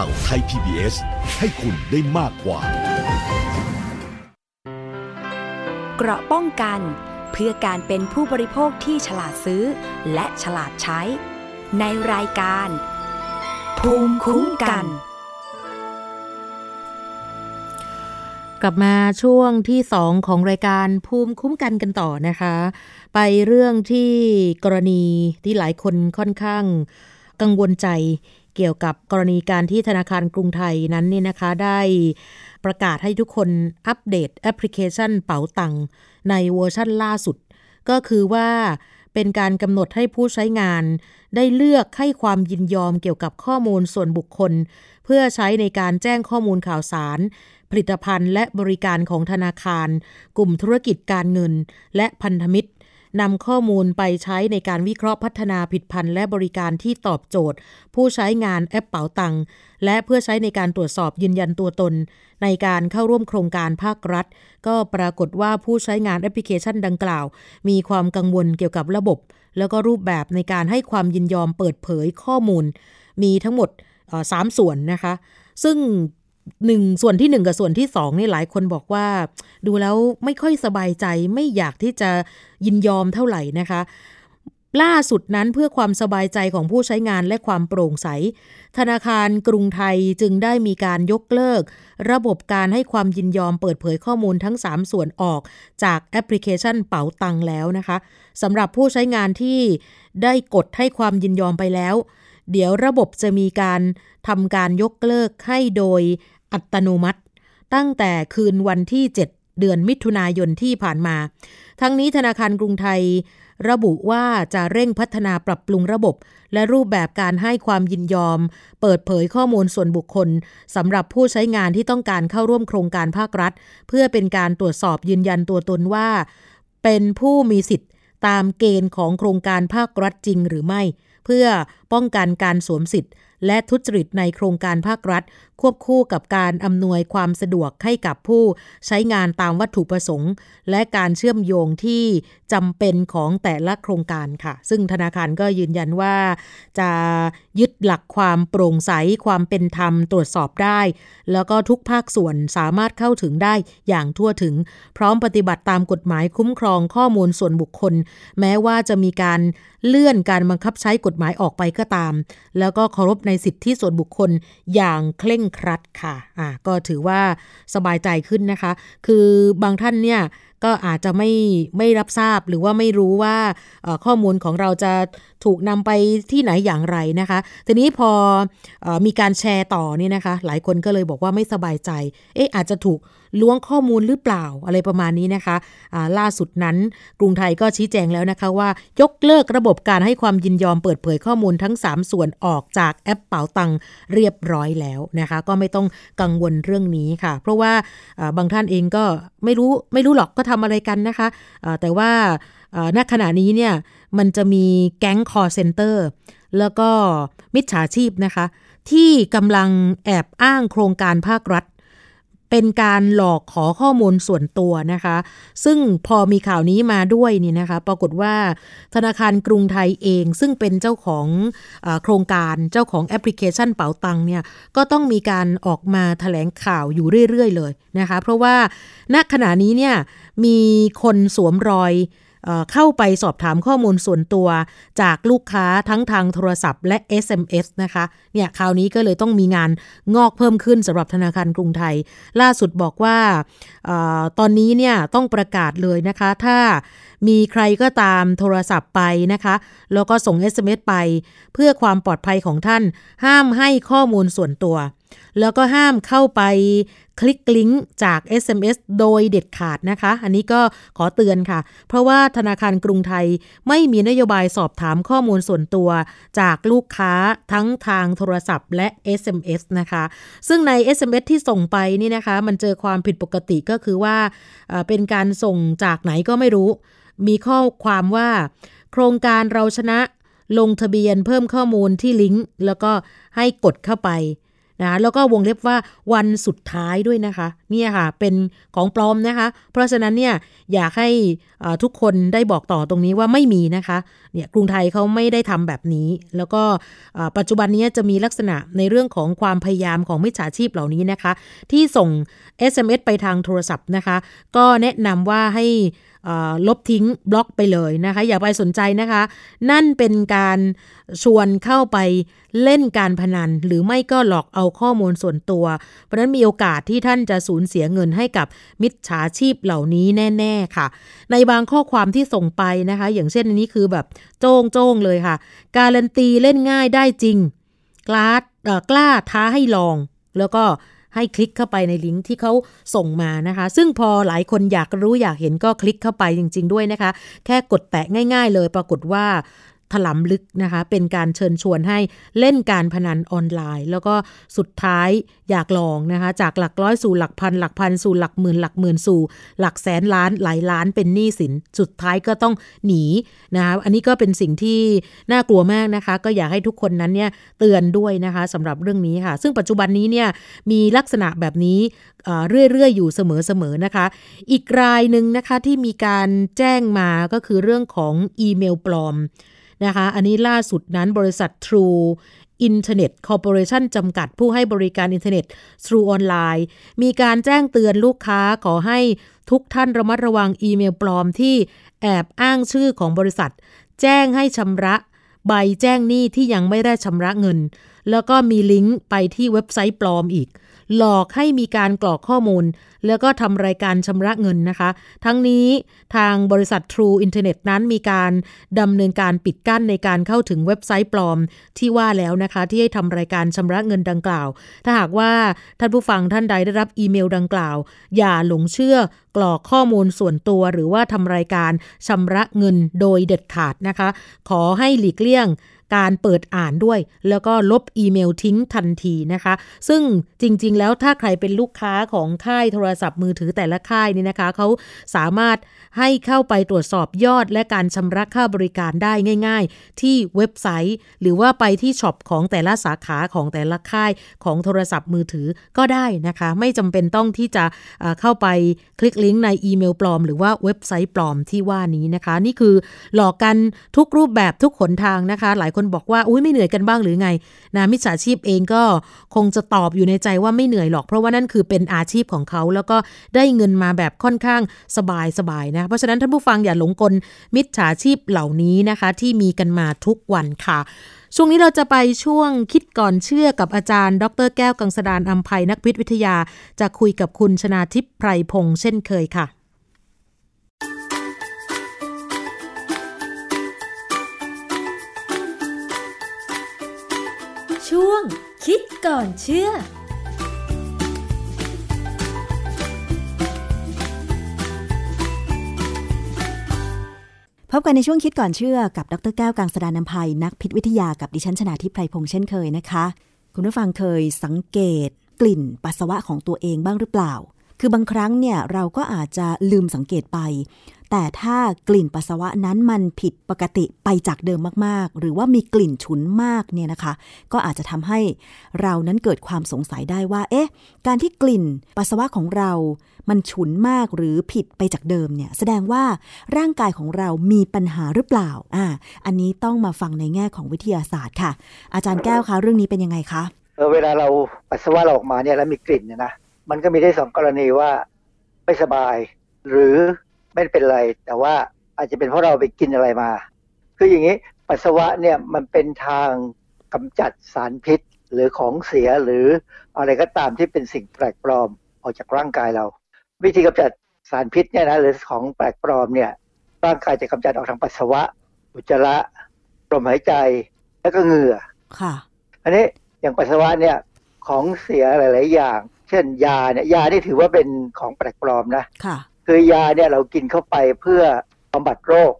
ข่าวไทย PBS ให้คุณได้มากกว่า เกราะป้องกัน เพื่อการเป็นผู้บริโภคที่ฉลาดซื้อ และฉลาดใช้ ในรายการ ภูมิคุ้มกันกลับมาช่วงที่สองของรายการภูมิคุ้มกันกันต่อนะคะ ไปเรื่องที่กรณีที่หลายคนค่อนข้างกังวลใจ เกี่ยวกับกรณีการที่ธนาคารกรุงไทยนั้นนี่นะคะได้ประกาศให้ทุกคนอัปเดตแอปพลิเคชันเป๋าตังในเวอร์ชั่นล่าสุด ก็คือว่าเป็นการกำหนดให้ผู้ใช้งาน ได้เลือกให้ความยินยอมเกี่ยวกับข้อมูลส่วนบุคคล เพื่อใช้ในการแจ้งข้อมูลข่าวสาร ผลิตภัณฑ์และบริการของธนาคาร กลุ่มธุรกิจการเงิน และพันธมิตร นำข้อมูลไปใช้ในการวิเคราะห์พัฒนาผลิตภัณฑ์และบริการที่ตอบโจทย์ ผู้ใช้งานแอปเป๋าตังและเพื่อใช้ในการตรวจสอบยืนยันตัวตน ในการเข้าร่วมโครงการภาครัฐ ก็ปรากฏว่าผู้ใช้งานแอปพลิเคชันดังกล่าว มีความกังวลเกี่ยวกับระบบ แล้วก็รูปแบบในการให้ความยินยอมเปิดเผยข้อมูล มีทั้งหมดสามส่วนนะคะ ซึ่ง หนึ่งส่วนที่หนึ่งกับส่วนที่สองนี่หลายคนบอกว่า ดูแล้วไม่ค่อยสบายใจไม่อยากที่จะยินยอมเท่าไหร่นะคะ ล่าสุดนั้นเพื่อความสบายใจของผู้ใช้งานและความโปร่งใส ธนาคารกรุงไทยจึงได้มีการยกเลิก ระบบการให้ความยินยอมเปิดเผยข้อมูลทั้ง 3 ส่วนออกจากแอปพลิเคชันเป๋าตังแล้วนะคะสำหรับผู้ใช้งานที่ได้กดให้ความยินยอมไปแล้วเดี๋ยวระบบจะมีการทำการยกเลิกให้โดย อัตโนมัติ ตั้งแต่คืนวันที่ 7 เดือนมิถุนายนที่ผ่านมา ทั้งนี้ธนาคารกรุงไทย ระบุว่าจะเร่งพัฒนาปรับปรุงระบบ และรูปแบบการให้ความยินยอม เปิดเผยข้อมูลส่วนบุคคลสำหรับผู้ใช้งานที่ต้องการเข้าร่วมโครงการภาครัฐ เพื่อเป็นการตรวจสอบยืนยันตัวตนว่า เป็นผู้มีสิทธิ์ตามเกณฑ์ของโครงการภาครัฐจริงหรือไม่ เพื่อป้องกันการสวมสิทธิ์ และทุจริตในโครงการภาครัฐ ควบคู่กับการอำนวยความสะดวกให้กับผู้ใช้งานตามวัตถุประสงค์ และการเชื่อมโยงที่จำเป็นของแต่ละโครงการค่ะ ซึ่งธนาคารก็ยืนยันว่า จะยึดหลักความโปร่งใสความเป็นธรรมตรวจสอบได้ แล้วก็ทุกภาคส่วนสามารถเข้าถึงได้อย่างทั่วถึง พร้อมปฏิบัติตามกฎหมายคุ้มครองข้อมูลส่วนบุคคล แม้ว่าจะมีการเลื่อนการบังคับใช้กฎหมายออกไปก็ตาม แล้วก็เคารพในสิทธิส่วนบุคคลอย่างเคร่งครัดค่ะอ่าก็ถือว่าสบายใจขึ้นนะคะ คือบางท่านเนี่ยก็อาจจะไม่ไม่รับทราบหรือว่าไม่รู้ว่าข้อมูลของเราจะถูกนำไปที่ไหนอย่างไรนะคะ ทีนี้พออมีการแชร์ต่อนี่นะคะ หลายคนก็เลยบอกว่าไม่สบายใจ เอ๊ะอาจจะถูกล้วงข้อมูลหรือเปล่าอะไรประมาณนี้นะคะล่าสุดนั้นกรุงไทยก็ชี้แจงแล้วนะคะว่ายกเลิกระบบการให้ความยินยอมเปิดเผยข้อมูลทั้ง 3 ส่วนออกจากแอปเป๋าตังเรียบร้อยแล้วนะคะ ก็ไม่ต้องกังวลเรื่องนี้ค่ะ เพราะว่าบางท่านเองก็ไม่รู้ไม่รู้หรอกก็ทำอะไรกันนะคะ แต่ว่าณขณะนี้เนี่ยมันจะมีแก๊งคอร์เซนเตอร์แล้วก็มิจฉาชีพนะคะ ที่กำลังแอบอ้างโครงการภาครัฐ เป็นการหลอกขอข้อมูลส่วนตัวนะคะ ซึ่งพอมีข่าวนี้มาด้วยนี่นะคะ ปรากฏว่าธนาคารกรุงไทยเอง ซึ่งเป็นเจ้าของอโครงการเจ้าของแอปพลิเคชันเป๋าตังเนี่ยก็ต้องมีการออกมาถแถลงข่าวอยู่เรื่อย ๆ เลยนะคะ เพราะว่าณขณะนี้เนี่ยมีคนสวมรอย เข้าไปสอบถามข้อมูลส่วนตัวจากลูกค้าทั้งทางโทรศัพท์และ SMS นะคะ เนี่ยคราวนี้ก็เลยต้องมีงานงอกเพิ่มขึ้นสำหรับธนาคารกรุงไทย ล่าสุดบอกว่าอตอนนี้เนี่ยต้องประกาศเลยนะคะ ถ้ามีใครก็ตามโทรศัพท์ไปนะคะ แล้วก็ส่ง SMS ไป เพื่อความปลอดภัยของท่าน ห้ามให้ข้อมูลส่วนตัว แล้วก็ห้ามเข้าไป คลิกลิงก์จาก SMS โดยเด็ดขาดนะคะ อันนี้ก็ขอเตือนค่ะ เพราะว่าธนาคารกรุงไทยไม่มีนโยบายสอบถามข้อมูลส่วนตัวจากลูกค้าทั้งทางโทรศัพท์และ SMS นะคะ ซึ่งใน SMS ที่ส่งไปนี่นะคะ มันเจอความผิดปกติก็คือว่าเป็นการส่งจากไหนก็ไม่รู้ มีข้อความว่า โครงการเราชนะลงทะเบียนเพิ่มข้อมูลที่ลิงก์แล้วก็ให้กดเข้าไป นะแล้วก็วงเล็บว่าวันสุดท้ายด้วยนะคะเนี่ยค่ะเป็นของปลอมนะคะ เพราะฉะนั้นเนี่ยอยากให้ทุกคนได้บอกต่อตรงนี้ว่าไม่มีนะคะเนี่ยกรุงไทยเขาไม่ได้ทำแบบนี้ แล้วก็ปัจจุบันนี้จะมีลักษณะในเรื่องของความพยายามของมิจฉาชีพเหล่านี้นะคะ ที่ส่ง SMS ไปทางโทรศัพท์นะคะ ก็แนะนำว่าให้ ลบทิ้งบล็อกไปเลยนะคะ อย่าไปสนใจนะคะ นั่นเป็นการชวนเข้าไปเล่นการพนัน หรือไม่ก็หลอกเอาข้อมูลส่วนตัว เพราะนั้นมีโอกาสที่ท่านจะสูญเสียเงินให้กับมิจฉาชีพเหล่านี้แน่ ๆค่ะ ในบางข้อความที่ส่งไปนะคะ อย่างเช่นนี้คือแบบโจ้งโจ้งเลยค่ะ การันตีเล่นง่ายได้จริงกล้ากล้าท้าให้ลอง แล้วก็ ให้คลิกเข้าไปในลิงก์ที่เขาส่งมานะคะ ซึ่งพอหลายคนอยากรู้อยากเห็นก็คลิกเข้าไปจริง ๆ ด้วยนะคะ แค่กดแตะง่าย ๆ เลยปรากฏว่า ถลำลึกนะคะ เป็นการเชิญชวนให้เล่นการพนันออนไลน์ แล้วก็สุดท้ายอยากลองนะคะ จากหลักร้อยสู่หลักพัน หลักพันสู่หลักหมื่นหลักหมื่นสู่ หลักแสนล้านหลายล้านเป็นหนี้สิน สุดท้ายก็ต้องหนีนะคะอันนี้ก็เป็นสิ่งที่น่ากลัวมากนะคะ ก็อยากให้ทุกคนนั้นเนี่ยเตือนด้วยนะคะสำหรับเรื่องนี้ค่ะ ซึ่งปัจจุบันนี้เนี่ยมีลักษณะแบบนี้เรื่อยๆอยู่เสมอๆนะคะ อีกรายหนึ่งนะคะที่มีการแจ้งมาก็คือเรื่องของอีเมลปลอม นะคะ อันนี้ล่าสุดนั้นบริษัท True Internet Corporation จำกัดผู้ให้บริการอินเทอร์เน็ต True Online มีการแจ้งเตือนลูกค้าขอให้ทุกท่านระมัดระวังอีเมลปลอมที่แอบอ้างชื่อของบริษัท แจ้งให้ชำระใบแจ้งหนี้ที่ยังไม่ได้ชำระเงิน แล้วก็มีลิงก์ไปที่เว็บไซต์ปลอมอีก หลอกให้มีการกรอกข้อมูล แล้วก็ทำรายการชำระเงินนะคะ ทั้งนี้ทางบริษัท True Internet นั้นมีการดำเนินการปิดกั้นในการเข้าถึงเว็บไซต์ปลอมที่ว่าแล้วนะคะ ที่ให้ทำรายการชำระเงินดังกล่าว ถ้าหากว่าท่านผู้ฟังท่านใดได้รับอีเมลดังกล่าว อย่าหลงเชื่อกรอกข้อมูลส่วนตัว หรือว่าทำรายการชำระเงินโดยเด็ดขาดนะคะ ขอให้หลีกเลี่ยง การเปิดอ่านด้วย แล้วก็ลบอีเมลทิ้งทันทีนะคะ ซึ่งจริงๆ แล้วถ้าใครเป็นลูกค้าของค่ายโทรศัพท์มือถือแต่ละค่ายนี่นะคะเขาสามารถให้เข้าไปตรวจสอบยอดและการชำระค่าบริการได้ง่าย ๆ ที่เว็บไซต์ หรือว่าไปที่ช็อปของแต่ละสาขาของแต่ละค่ายของโทรศัพท์มือถือก็ได้นะคะ ไม่จำเป็นต้องที่จะเข้าไปคลิกลิงก์ในอีเมลปลอม หรือว่าเว็บไซต์ปลอมที่ว่านี้นะคะ นี่คือหลอกกันทุกรูปแบบทุกขนทางนะคะ หลายคนคนบอกว่าอุ้ยไม่เหนื่อยกันบ้างหรือไงนะมิจฉาชีพเองก็คงจะตอบอยู่ในใจว่าไม่เหนื่อยหรอก เพราะว่านั่นคือเป็นอาชีพของเขาแล้วก็ได้เงินมาแบบค่อนข้างสบายสบายนะ เพราะฉะนั้นท่านผู้ฟังอย่าหลงกลมิจฉาชีพเหล่านี้นะคะ ที่มีกันมาทุกวันค่ะช่วงนี้เราจะไปช่วงคิดก่อนเชื่อกับอาจารย์ ดรแก้วกังสดานอัมภัยนักพิษวิทยา จะคุยกับคุณชนาทิพย์ไพรพงษ์เช่นเคยค่ะ ช่วง คิดก่อนเชื่อพบกันในช่วงคิดก่อนเชื่อกับดรแก้วกังสดานนภัยนักพิษวิทยากับดิฉันชนาทิพไพรพงษ์เช่นเคยนะคะ คุณผู้ฟังเคยสังเกตกลิ่นปัสสาวะของตัวเองบ้างหรือเปล่า คือบางครั้งเนี่ยเราก็อาจจะลืมสังเกตไป แต่ถ้ากลิ่นปัสสาวะนั้นมันผิดปกติไปจากเดิมมากๆ หรือว่ามีกลิ่นฉุนมากเนี่ยนะคะ ก็อาจจะทำให้เรานั้นเกิดความสงสัยได้ว่า เอ๊ะ การที่กลิ่นปัสสาวะของเรา มันฉุนมากหรือผิดไปจากเดิมเนี่ยแสดงว่าร่างกายของเรามีปัญหาหรือเปล่าอ่าอันนี้ต้องมาฟังในแง่ของวิทยาศาสตร์ค่ะ อาจารย์แก้วคะเรื่องนี้เป็นยังไงคะเออเวลาเราปัสสาวะเราออกมาเนี่ยแล้วมีกลิ่นเนี่ยนะ มันก็มีได้สองกรณีว่าไม่สบาย หรือไม่เป็นไร แต่ว่าอาจจะเป็นเพราะเราไปกินอะไรมา คืออย่างนี้ปัสสาวะเนี่ยมันเป็นทางกำจัดสารพิษหรือของเสียหรืออะไรก็ตามที่เป็นสิ่งแปลกปลอมออกจากร่างกายเรา วิธีกำจัดสารพิษเนี่ยนะหรือของแปลกปลอมเนี่ยร่างกายจะกำจัดออกทางปัสสาวะ อุจจาระลมหายใจแล้วก็เหงื่อค่ะ อันนี้อย่างปัสสาวะเนี่ยของเสียหลาย ๆ อย่าง เช่นยาเนี่ยยานี่ถือว่าเป็นของแปลกปลอมนะค่ะคือยาเนี่ยเรากินเข้าไปเพื่อบำบัดโรค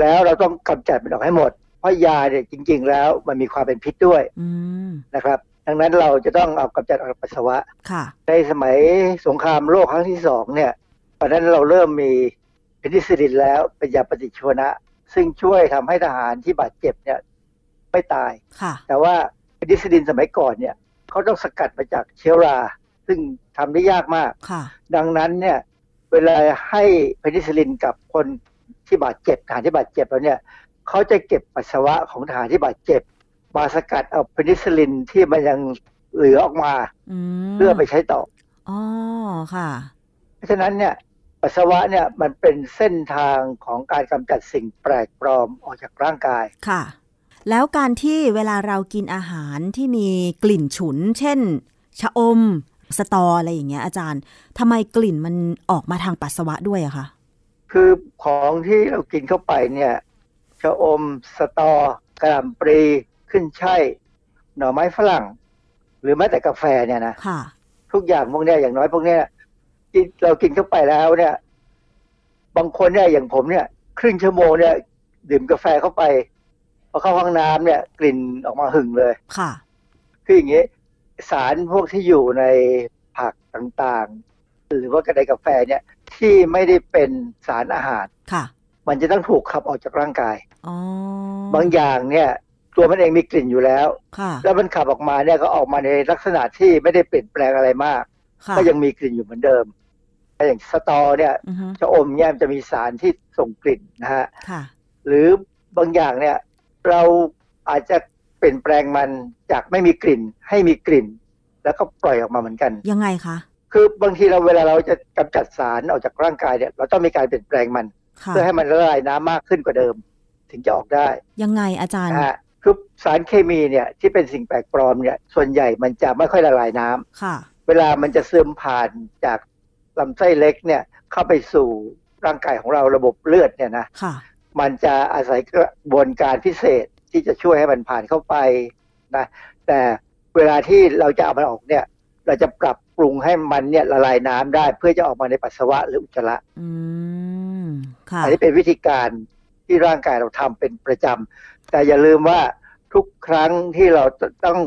แล้วเราต้องกำจัดมันออกให้หมด เพราะยาเนี่ยจริง ๆ แล้วมันมีความเป็นพิษด้วยอืมนะครับ ดังนั้นเราจะต้องเอากำจัดออกจากปัสสาวะค่ะในสมัยสงครามโลกครั้งที่สองเนี่ยตอนนั้นเราเริ่มมีเพนิซิลินแล้วเป็นยาปฏิชีวนะ ซึ่งช่วยทำให้ทหารที่บาดเจ็บเนี่ยไม่ตายค่ะแต่ว่าเพนิซิลินสมัยก่อนเนี่ยเขาต้องสกัดมาจากเชื้อรา ซึ่งทำได้ยากมากค่ะดังนั้นเนี่ย เวลาให้เพนิซิลินกับคนที่บาดเจ็บทหารที่บาดเจ็บแล้วเนี่ยเขาจะเก็บปัสสาวะของทหารที่บาดเจ็บ มาสกัดเอาเพนิซิลินที่มันยังเหลือออกมาอืมเพื่อไปใช้ต่ออ๋อค่ะ เพราะฉะนั้นเนี่ยปัสสาวะเนี่ยมันเป็นเส้นทางของการกำจัดสิ่งแปลกปลอมออกจากร่างกายค่ะ แล้วการที่เวลาเรากินอาหารที่มีกลิ่นฉุน เช่น ชะอม สตออะไรอย่างเงี้ยอาจารย์ทำไมกลิ่นมันออกมาทางปัสสาวะด้วยอะคะคือของที่เรากินเข้าไปเนี่ยชะอมสตอกระหล่ำปลีขึ้นช่ายหน่อไม้ฝรั่ง หรือแม้แต่กาแฟเนี่ยนะค่ะ ทุกอย่างพวกเนี้ยอย่างน้อยพวกเนี้ยที่เรากินเข้าไปแล้วเนี่ย บางคนเนี่ยอย่างผมเนี่ยครึ่งชั่วโมงเนี่ย ดื่มกาแฟเข้าไปพอเข้าห้องน้ำเนี่ย กลิ่นออกมาหึงเลย ค่ะ คืออย่างนี้ สารพวกที่อยู่ในผักต่างๆ หรือว่ากระไดกาแฟเนี่ยที่ไม่ได้เป็นสารอาหารค่ะ มันจะต้องถูกขับออกจากร่างกายอ๋อบางอย่างเนี่ย ตัวมันเองมีกลิ่นอยู่แล้วค่ะแล้วมันขับออกมาเนี่ยก็ออกมาในลักษณะที่ไม่ได้เปลี่ยนแปลงอะไรมากค่ะก็ยังมีกลิ่นอยู่เหมือนเดิมแต่อย่างสตอเนี่ยอือฮึชะอมเนี่ยมันจะมีสารที่ส่งกลิ่นนะฮะค่ะหรือบางอย่างเนี่ย เราอาจจะ เปลี่ยนแปลงมันจากไม่มีกลิ่นให้มีกลิ่น แล้วก็ปล่อยออกมาเหมือนกัน ยังไงคะ คือบางทีเราเวลาเราจะกำจัดสารออกจากร่างกายเนี่ยเราต้องมีการเปลี่ยนแปลงมันค่ะเพื่อให้มันละลายน้ำมากขึ้นกว่าเดิม ถึงจะออกได้ ยังไงอาจารย์นะฮะคือสารเคมีเนี่ยที่เป็นสิ่งแปลกปลอมเนี่ยส่วนใหญ่มันจะไม่ค่อยละลายน้ำค่ะเววลามันจะซึมผ่านจากลำไส้เล็กเนี่ยเข้าไปสู่ร่างกายของเราระบบเลือดเนี่ยนะค่ะมันจะอาศัยกระบวนการพิเศษ ที่จะช่วยให้มันผ่านเข้าไปนะแต่เวลาที่เราจะเอามันออกเนี่ย เราจะปรับปรุงให้มันเนี่ยละลายน้ำได้ เพื่อจะออกมาในปัสสาวะหรืออุจจาระอืมค่ะอันนี้เป็นวิธีการที่ร่างกายเราทำเป็นประจำแต่อย่าลืมว่าทุกครั้งที่เราต้อง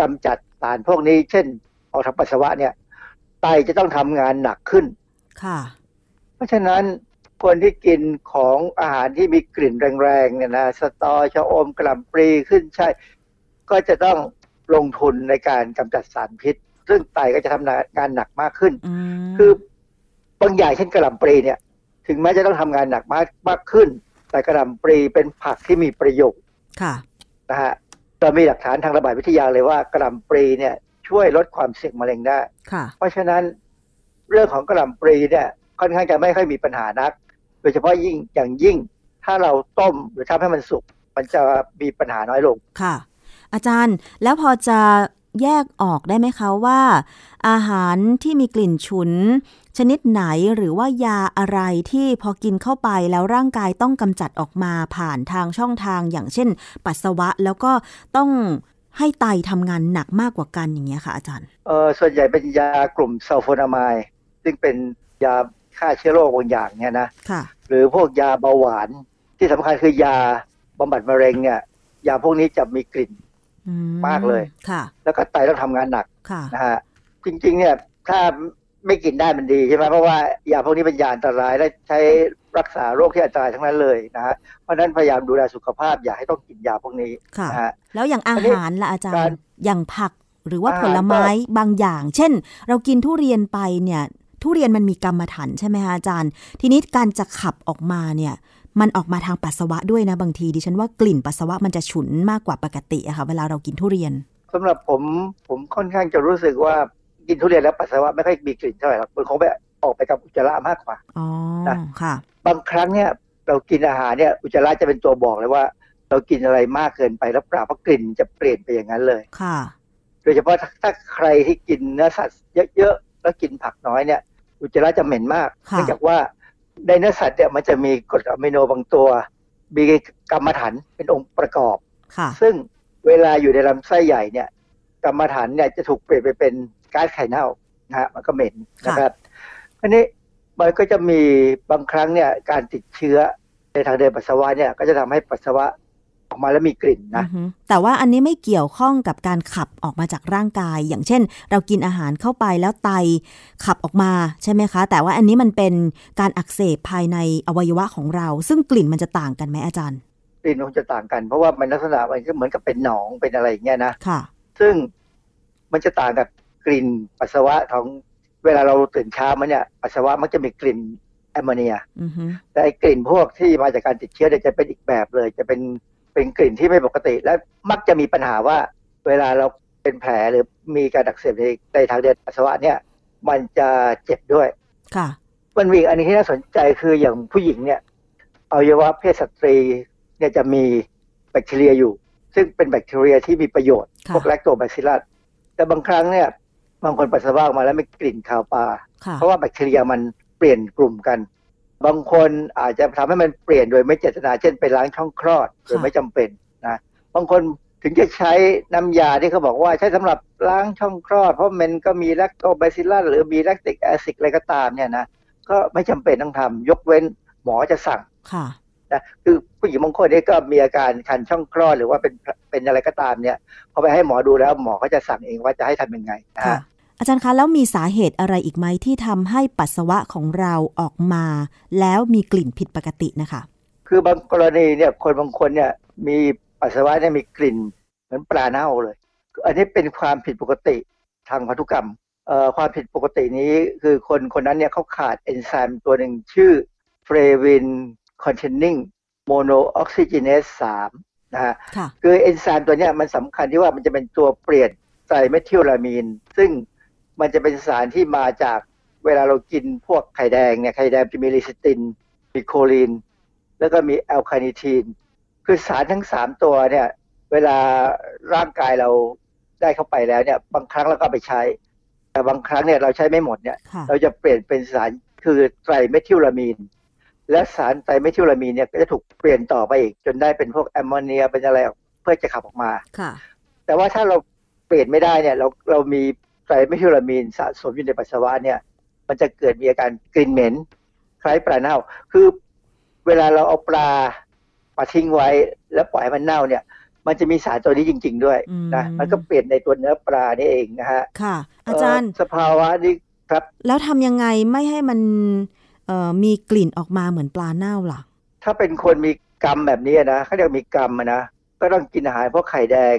กำจัดสารพวกนี้ เช่น ออกทางปัสสาวะเนี่ยไตจะต้องทำงานหนักขึ้นค่ะ เพราะฉะนั้น คนที่กินของอาหารที่มีกลิ่นแรงๆเนี่ยนะสตอชะอมกระหล่ำปลีขึ้นใช่ ก็จะต้องลงทุนในการกำจัดสารพิษ ซึ่งไตก็จะทำงานหนักมากขึ้น คือบางอย่างเช่นกระหล่ำปลีเนี่ย ถึงแม้จะต้องทำงานหนักมากมากขึ้น แต่กระหล่ำปลีเป็นผักที่มีประโยชน์ค่ะนะฮะเรามีหลักฐานทางระบาดวิทยาเลยว่ากระหล่ำปลีเนี่ย ช่วยลดความเสี่ยงมะเร็งได้ค่ะเพราะฉะนั้นเรื่องของกระหล่ำปลีเนี่ยค่อนข้างจะไม่ค่อยมีปัญหานัก โดยเฉพาะยิ่งอย่างยิ่ง ถ้าเราต้มหรือทำให้มันสุก มันจะมีปัญหาน้อยลงค่ะ อาจารย์แล้วพอจะแยกออกได้ไหมคะว่า อาหารที่มีกลิ่นฉุน ชนิดไหนหรือว่ายาอะไรที่พอกินเข้าไปแล้วร่างกายต้องกำจัดออกมาผ่านทางช่องทาง อย่างเช่น ปัสสาวะแล้วก็ต้องให้ไตทำงานหนักมากกว่ากันอย่างเงี้ยค่ะอาจารย์เออส่วนใหญ่เป็นยากลุ่มซัลโฟนามายซึ่งเป็นยา ฆ่าเชื้อโรคบางอย่างเนี่ยนะค่ะหรือพวกยาเบาหวานที่สำคัญคือยาบำบัดมะเร็งเนี่ยยาพวกนี้จะมีกลิ่นมากเลยค่ะ แล้วก็ไตต้องทำงานหนักค่ะนะฮะจริง ๆ เนี่ยถ้าไม่กินได้มันดีใช่ไหมเพราะว่ายาพวกนี้เป็นยาอันตรายและใช้รักษาโรคที่อันตรายทั้งนั้นเลยนะฮะเพราะฉะนั้นพยายามดูแลสุขภาพอย่าให้ต้องกินยาพวกนี้ค่ะนะฮะแล้วอย่างอาอันนี้หารล่ะอาจารการย์อย่างผักหรือว่าอาหารผลไม้บางอย่าง เช่น เรากินทุเรียนไปเนี่ย ทุเรียนมันมีกรรมฐานใช่ไหมคะอาจารย์ ทีนี้การจะขับออกมาเนี่ย มันออกมาทางปัสสาวะด้วยนะบางที ดิฉันว่ากลิ่นปัสสาวะมันจะฉุนมากกว่าปกติอะค่ะเวลาเรากินทุเรียนสำหรับผมผมค่อนข้างจะรู้สึกว่ากินทุเรียนแล้วปัสสาวะไม่ค่อยมีกลิ่นเท่าไหร่หรอกมันคงไปออกไปกับอุจจาระมากกว่าอ๋อนะค่ะ บางครั้งเนี่ยเรากินอาหารเนี่ยอุจจาระจะเป็นตัวบอกเลยว่า เรากินอะไรมากเกินไปแล้วเปล่าเพราะกลิ่นจะเปลี่ยนไปอย่างนั้นเลยค่ะ โดยเฉพาะถ้าถ้าใครที่กินเนื้อสัตว์เยอะๆแล้วกินผักน้อยเนี่ย อุจจาระจะเหม็นมากค่ะเนื่องจากว่าในเนื้อสัตว์เนี่ยมันจะมีกรดอะมิโนบางตัวมีกรรมฐานเป็นองค์ประกอบค่ะซึ่งเวลาอยู่ในลำไส้ใหญ่เนี่ย กรรมฐานเนี่ยจะถูกเปลี่ยนไปเป็นก๊าซไข่เน่านะฮะมันก็เหม็นนะครับอันนี้มันก็จะมีบางครั้งเนี่ยการติดเชื้อในทางเดินปัสสาวะเนี่ยก็จะทำให้ปัสสาวะ ออกมาแล้วมีกลิ่นนะอือฮึแต่ว่าอันนี้ไม่เกี่ยวข้องกับการขับออกมาจากร่างกาย อย่างเช่น เรากินอาหารเข้าไปแล้วไตขับออกมาใช่ไหมคะ แต่ว่าอันนี้มันเป็นการอักเสบภายในอวัยวะของเรา ซึ่งกลิ่นมันจะต่างกันไหมอาจารย์ กลิ่นคงจะต่างกัน เพราะว่ามันลักษณะมันก็เหมือนกับเป็นหนองเป็นอะไรอย่างเงี้ยนะค่ะ ซึ่งมันจะต่างกับกลิ่นปัสสาวะของเวลาเราตื่นเช้ามาเนี่ยปัสสาวะมักจะมีกลิ่นแอมโมเนียอือฮึแต่ไอ้กลิ่นพวกที่มาจากการติดเชื้อเนี่ยจะเป็นอีกแบบเลยจะเป็น เป็นกลิ่นที่ไม่ปกติและมักจะมีปัญหาว่า เวลาเราเป็นแผลหรือมีการอักเสบในในทางเดินปัสสาวะเนี่ย มันจะเจ็บด้วยค่ะ มันมีอีกอันนี้ที่น่าสนใจคืออย่างผู้หญิงเนี่ยอวัยวะเพศสตรีเนี่ยจะมีแบคทีเรียอยู่ ซึ่งเป็นแบคทีเรียที่มีประโยชน์ค่ะพวกแลคโตบาซิลลัสแต่บางครั้งเนี่ยบางคนปัสสาวะออกมาแล้วมีกลิ่นคาวปลาค่ะเพราะว่าแบคทีเรียมันเปลี่ยนกลุ่มกัน บางคนอาจจะทำให้มันเปลี่ยนโดยไม่เจตนาเช่นไปล้างช่องคลอดโดยไม่จำเป็นนะบางคนถึงจะใช้น้ำยาที่เขาบอกว่าใช้สำหรับล้างช่องคลอด เพราะมันก็มีแลคโตบาซิลลัสหรือมี lactic acid อะไรก็ตามเนี่ยนะก็ไม่จำเป็นต้องทำยกเว้นหมอจะสั่งค่ะนะคือผู้หญิงบางคนเนี่ยก็มีอาการคันช่องคลอดหรือว่าเป็นเป็นอะไรก็ตามเนี่ยพอไปให้หมอดูแล้วหมอก็จะสั่งเองว่าจะให้ทำยังไงนะค่ะฮะ อาจารย์คะแล้วมีสาเหตุอะไรอีกไหมที่ทำให้ปัสสาวะของเราออกมา แล้วมีกลิ่นผิดปกตินะคะ คือบางกรณีเนี่ยคนบางคนเนี่ยมีปัสสาวะเนี่ยมีกลิ่นเหมือนปลาเน่าเลย อันนี้เป็นความผิดปกติทางพันธุกรรมเอ่อความผิดปกตินี้คือคนคนนั้นเนี่ยเขาขาดเอนไซม์ตัวหนึ่งชื่อ Flavin containing monooxygenase 3นะฮะค่ะคือเอนไซม์ตัวเนี้ยมันสำคัญที่ว่ามันจะเป็นตัวเปลี่ยน trimethylamine ซึ่ง มันจะเป็นสารที่มาจากเวลาเรากินพวกไข่แดงเนี่ยไข่แดงจะมีเลซิติน มีโคลีน แล้วก็มี L-carnitine คือสารทั้งสามตัวเนี่ยเวลาร่างกายเราได้เข้าไปแล้วเนี่ยบางครั้งเราก็เอาไปใช้ แต่บางครั้งเนี่ยเราใช้ไม่หมดเนี่ยค่ะเราจะเปลี่ยนเป็นสารคือ trimethylamine และสาร trimethylamine เนี่ยก็จะถูกเปลี่ยนต่อไปอีก จนได้เป็นพวกแอมโมเนียเป็นอะไรเพื่อจะขับออกมาค่ะ แต่ว่าถ้าเราเปลี่ยนไม่ได้เนี่ยเราเรามี trimethylamine สะสมอยู่ในปัสสาวะเนี่ย มันจะเกิดมีอาการกลิ่นเหม็น คล้ายปลาเน่า คือเวลาเราเอาปลามาทิ้งไว้แล้วปล่อยให้มันเน่าเนี่ย มันจะมีสารตัวนี้จริง ๆ ด้วยนะมันก็เปลี่ยนในตัวเนื้อปลานี่เองนะฮะค่ะ อาจารย์เสภาวะนี้ครับ แล้วทำยังไงไม่ให้มันเอ่อมีกลิ่นออกมาเหมือนปลาเน่าล่ะ ถ้าเป็นคนมีกรรมแบบนี้นะเขาเรียกมีกรรมอะนะก็ต้องกินอาหารพวกไข่แดง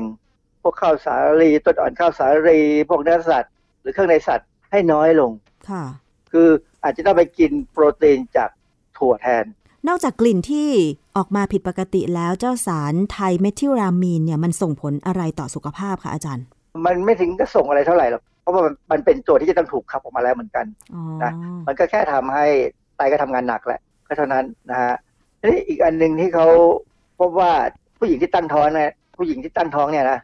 พวกข้าวสาลีต้นอ่อนข้าวสาลีพวกเนื้อสัตว์ หรือเครื่องในสัตว์ให้น้อยลงค่ะ คืออาจจะต้องไปกินโปรตีนจากถั่วแทน นอกจากกลิ่นที่ออกมาผิดปกติแล้วเจ้าสารไทเมทิลรามีนเนี่ยมันส่งผลอะไรต่อสุขภาพคะอาจารย์ มันไม่ถึงก็ส่งอะไรเท่าไหร่หรอกเพราะว่ามันมันเป็นตัวที่จะต้องถูกขับออกมาแล้วเหมือนกันอ๋อนะมันก็แค่ทำให้ไตก็ทำงานหนักแหละก็เท่านั้นนะฮะทีนี้อีกอันหนึ่งที่เขาพบว่าผู้หญิงที่ตั้งท้องเนี่ยผู้หญิงที่ตั้งท้องเนี่ยนะฮ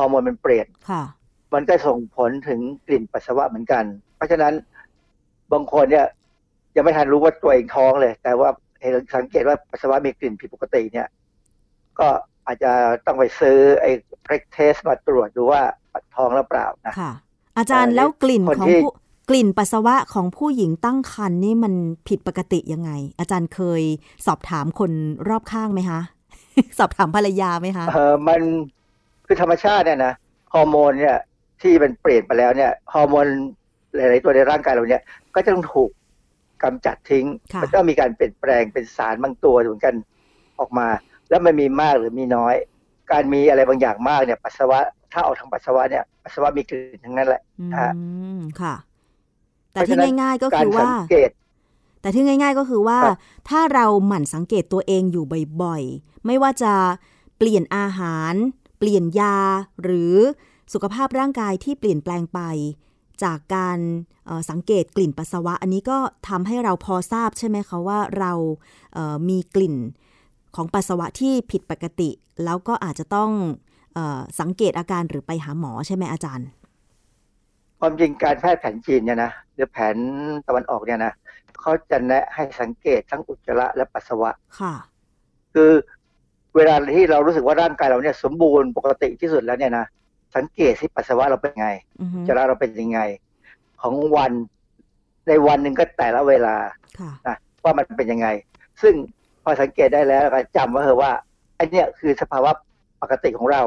อร์โมนมันเปลี่ยนค่ะมันก็ส่งผลถึงกลิ่นปัสสาวะเหมือนกัน เพราะฉะนั้นบางคนเนี่ยยังไม่ทันรู้ว่าตัวเองท้องเลย แต่ว่าเห็นสังเกตว่าปัสสาวะมีกลิ่นผิดปกติเนี่ย ก็อาจจะต้องไปซื้อไอ้เพรกเทสมาตรวจดูว่าท้องหรือเปล่านะค่ะ อาจารย์แล้วกลิ่นคนของที่ผู้กลิ่นปัสสาวะของผู้หญิงตั้งครรภ์นี่มันผิดปกติยังไง อาจารย์เคยสอบถามคนรอบข้างไหมคะสอบถามภรรยาไหมคะเออมัน คือธรรมชาติเนี่ยนะฮอร์โมนเนี่ยที่มันเปลี่ยนไปแล้วเนี่ยฮอร์โมนหลายๆตัวในร่างกายเราเนี่ยก็จะต้องถูกกำจัดทิ้งค่ะมันต้องมีการเปลี่ยนแปลงเป็นสารบางตัวเหมือนกันออกมา แล้วมันมีมากหรือมีน้อย การมีอะไรบางอย่างมากเนี่ยปัสสาวะถ้าออกทางปัสสาวะเนี่ยปัสสาวะมีกลิ่นทั้งนั้นแหละนะฮะอืมค่ะแต่เพราะที่ฉะนั้นง่ายๆก็การคือว่าสังเกตแต่ที่ง่าย ๆก็คือว่าครับถ้าเราหมั่นสังเกตตัวเองอยู่บ่อยๆ ไม่ว่าจะเปลี่ยนอาหาร เปลี่ยนยาหรือสุขภาพร่างกายที่เปลี่ยนแปลงไป จากการเอ่อสังเกตกลิ่นปัสสาวะ อันนี้ก็ทำให้เราพอทราบใช่ไหมคะว่าเราเอ่อมีกลิ่นของปัสสาวะที่ผิดปกติ แล้วก็อาจจะต้องเออสังเกตอาการหรือไปหาหมอใช่ไหมอาจารย์ ความจริงการแพทย์แผนจีนเนี่ยนะหรือแผนตะวันออกเนี่ยนะเขาจะแนะให้สังเกตทั้งอุจจาระและปัสสาวะค่ะ คือ เวลาที่เรารู้สึกว่าร่างกายเราเนี่ยสมบูรณ์ปกติที่สุดแล้วเนี่ยนะสังเกตสิปัสสาวะเราเป็นไงอือฮึอุจจาระเราเป็นยังไง ของวันในวันหนึ่งก็แต่ละเวลาค่ะนะว่ามันเป็นยังไง ซึ่งพอสังเกตได้แล้วก็จำไว้เถอะว่าไอ้เนี่ยคือสภาวะปกติของเรา